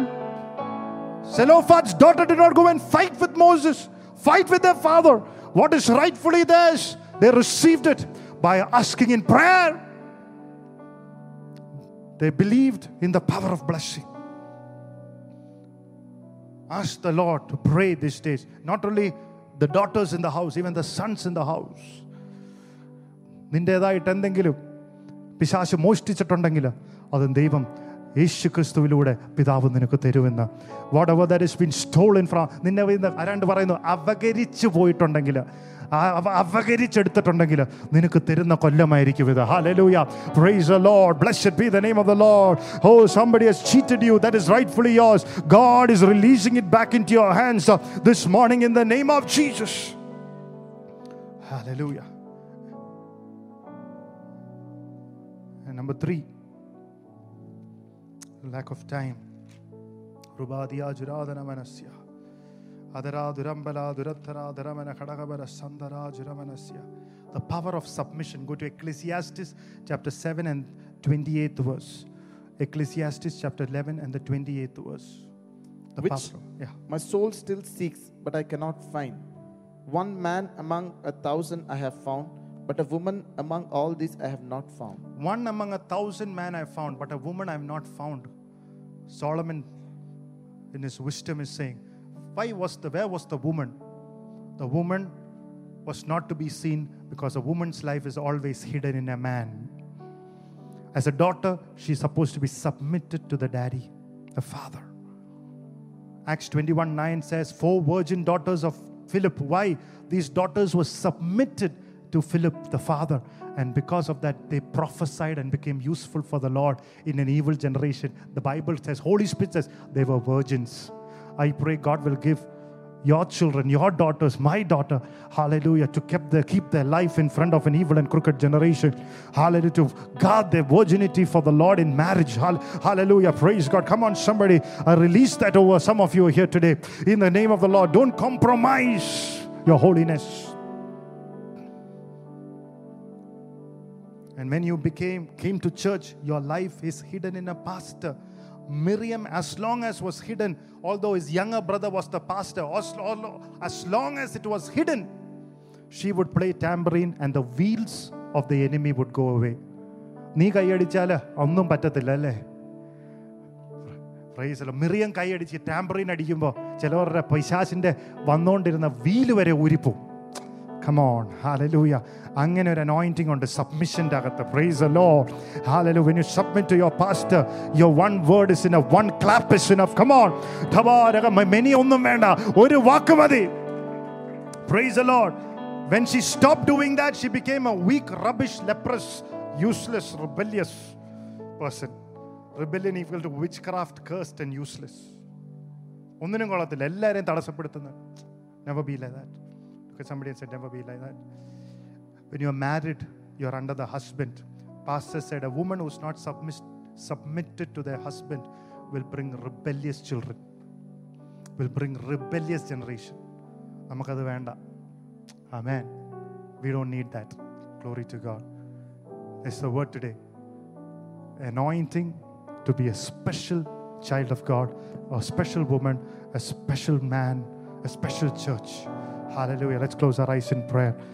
Zelophehad's daughter did not go and fight with Moses, fight with their father. What is rightfully theirs, they received it by asking in prayer. They believed in the power of blessing. Ask the Lord to pray these days. Not only the daughters in the house, even the sons in the house. നിന്റേതായിട്ട് എന്തെങ്കിലും പിശാശ് മോഷ്ടിച്ചിട്ടുണ്ടെങ്കിൽ അത് ദൈവം യേശു ക്രിസ്തുവിലൂടെ പിതാവ് നിനക്ക് തരുമെന്ന് whatever that is been in from നിന്നെ around പറയുന്നു അപകരിച്ചു പോയിട്ടുണ്ടെങ്കിൽ അവകരിച്ചെടുത്തിട്ടുണ്ടെങ്കിൽ നിനക്ക് തരുന്ന കൊല്ലമായിരിക്കും ഇത് hallelujah praise the lord blessed be the name of the lord oh somebody has cheated you that is rightfully yours god is releasing it back into your hands uh, this morning in the name of jesus hallelujah and number 3 lack of time റുബാദിയ ജുരാധന മനസ്യ The power of submission. Go to Ecclesiastes chapter 7 and 28th verse. Ecclesiastes chapter 11 and the 28th verse. The Which- power. Yeah. My soul still seeks, but I cannot find. One man among a thousand I have found, but a woman among all these I have not found. One among a thousand man I have found, but a woman I have not found. Solomon, in his wisdom, is saying, Why was the where was the woman? The woman was not to be seen because a woman's life is always hidden in a man. As a daughter, she's supposed to be submitted to the daddy, the father. Acts 21 9 says, Four virgin daughters of Philip. Why? These daughters were submitted to Philip, the father. And because of that, they prophesied and became useful for the Lord in an evil generation. The Bible says, Holy Spirit says, they were virgins. I pray God will give your children, your daughters, my daughter, hallelujah, to keep their, keep their life in front of an evil and crooked generation. Hallelujah, to guard their virginity for the Lord in marriage. Hallelujah, praise God. Come on, somebody, I release that over some of you here today. In the name of the Lord, don't compromise your holiness. And when you became came to church, your life is hidden in a pastor. Miriam, as long as was hidden, although his younger brother was the pastor, as lo- as long as it was hidden, she would play tambourine and the wheels of the enemy would go away. നീ കൈയടിച്ചാല് ഒന്നും പറ്റത്തില്ല അല്ലേ price Miriam കൈയടിച്ച് Tamborine അടിക്കുമ്പോൾ ചിലവരുടെ പൈശാസിന്റെ വന്നുകൊണ്ടിരുന്ന wheel വരെ ഊരിപ്പോവും come on hallelujah അങ്ങനെ ഒരു അനോയിന്റിംഗ് ഉണ്ട് സബ്മിഷൻ്റെ അകത്ത് price law ഹാലലു when you submit to your pastor your one word is in A one clap is in come on ധവാരക many ഒന്നും വേണ്ട ഒരു വാക്ക് മതി Praise the Lord. When she stopped doing that, she became a weak, rubbish, leprous, useless, rebellious person. Rebellion equal to witchcraft, cursed, and useless. ഒന്നിനും കൊള്ളത്തില്ല എല്ലാവരെയും തടസ്സപ്പെടുത്തുന്നത് never be like that because somebody said never be like that when you're married you're under the husband pastor said a woman who's not submiss- submitted to their husband will bring rebellious children will bring rebellious generation നമുക്കത് വേണ്ട Amen. We don't need that. Glory to God. It's the word today. Anointing to be a special child of God, a special woman, a special man, a special church. Hallelujah. Let's close our eyes in prayer.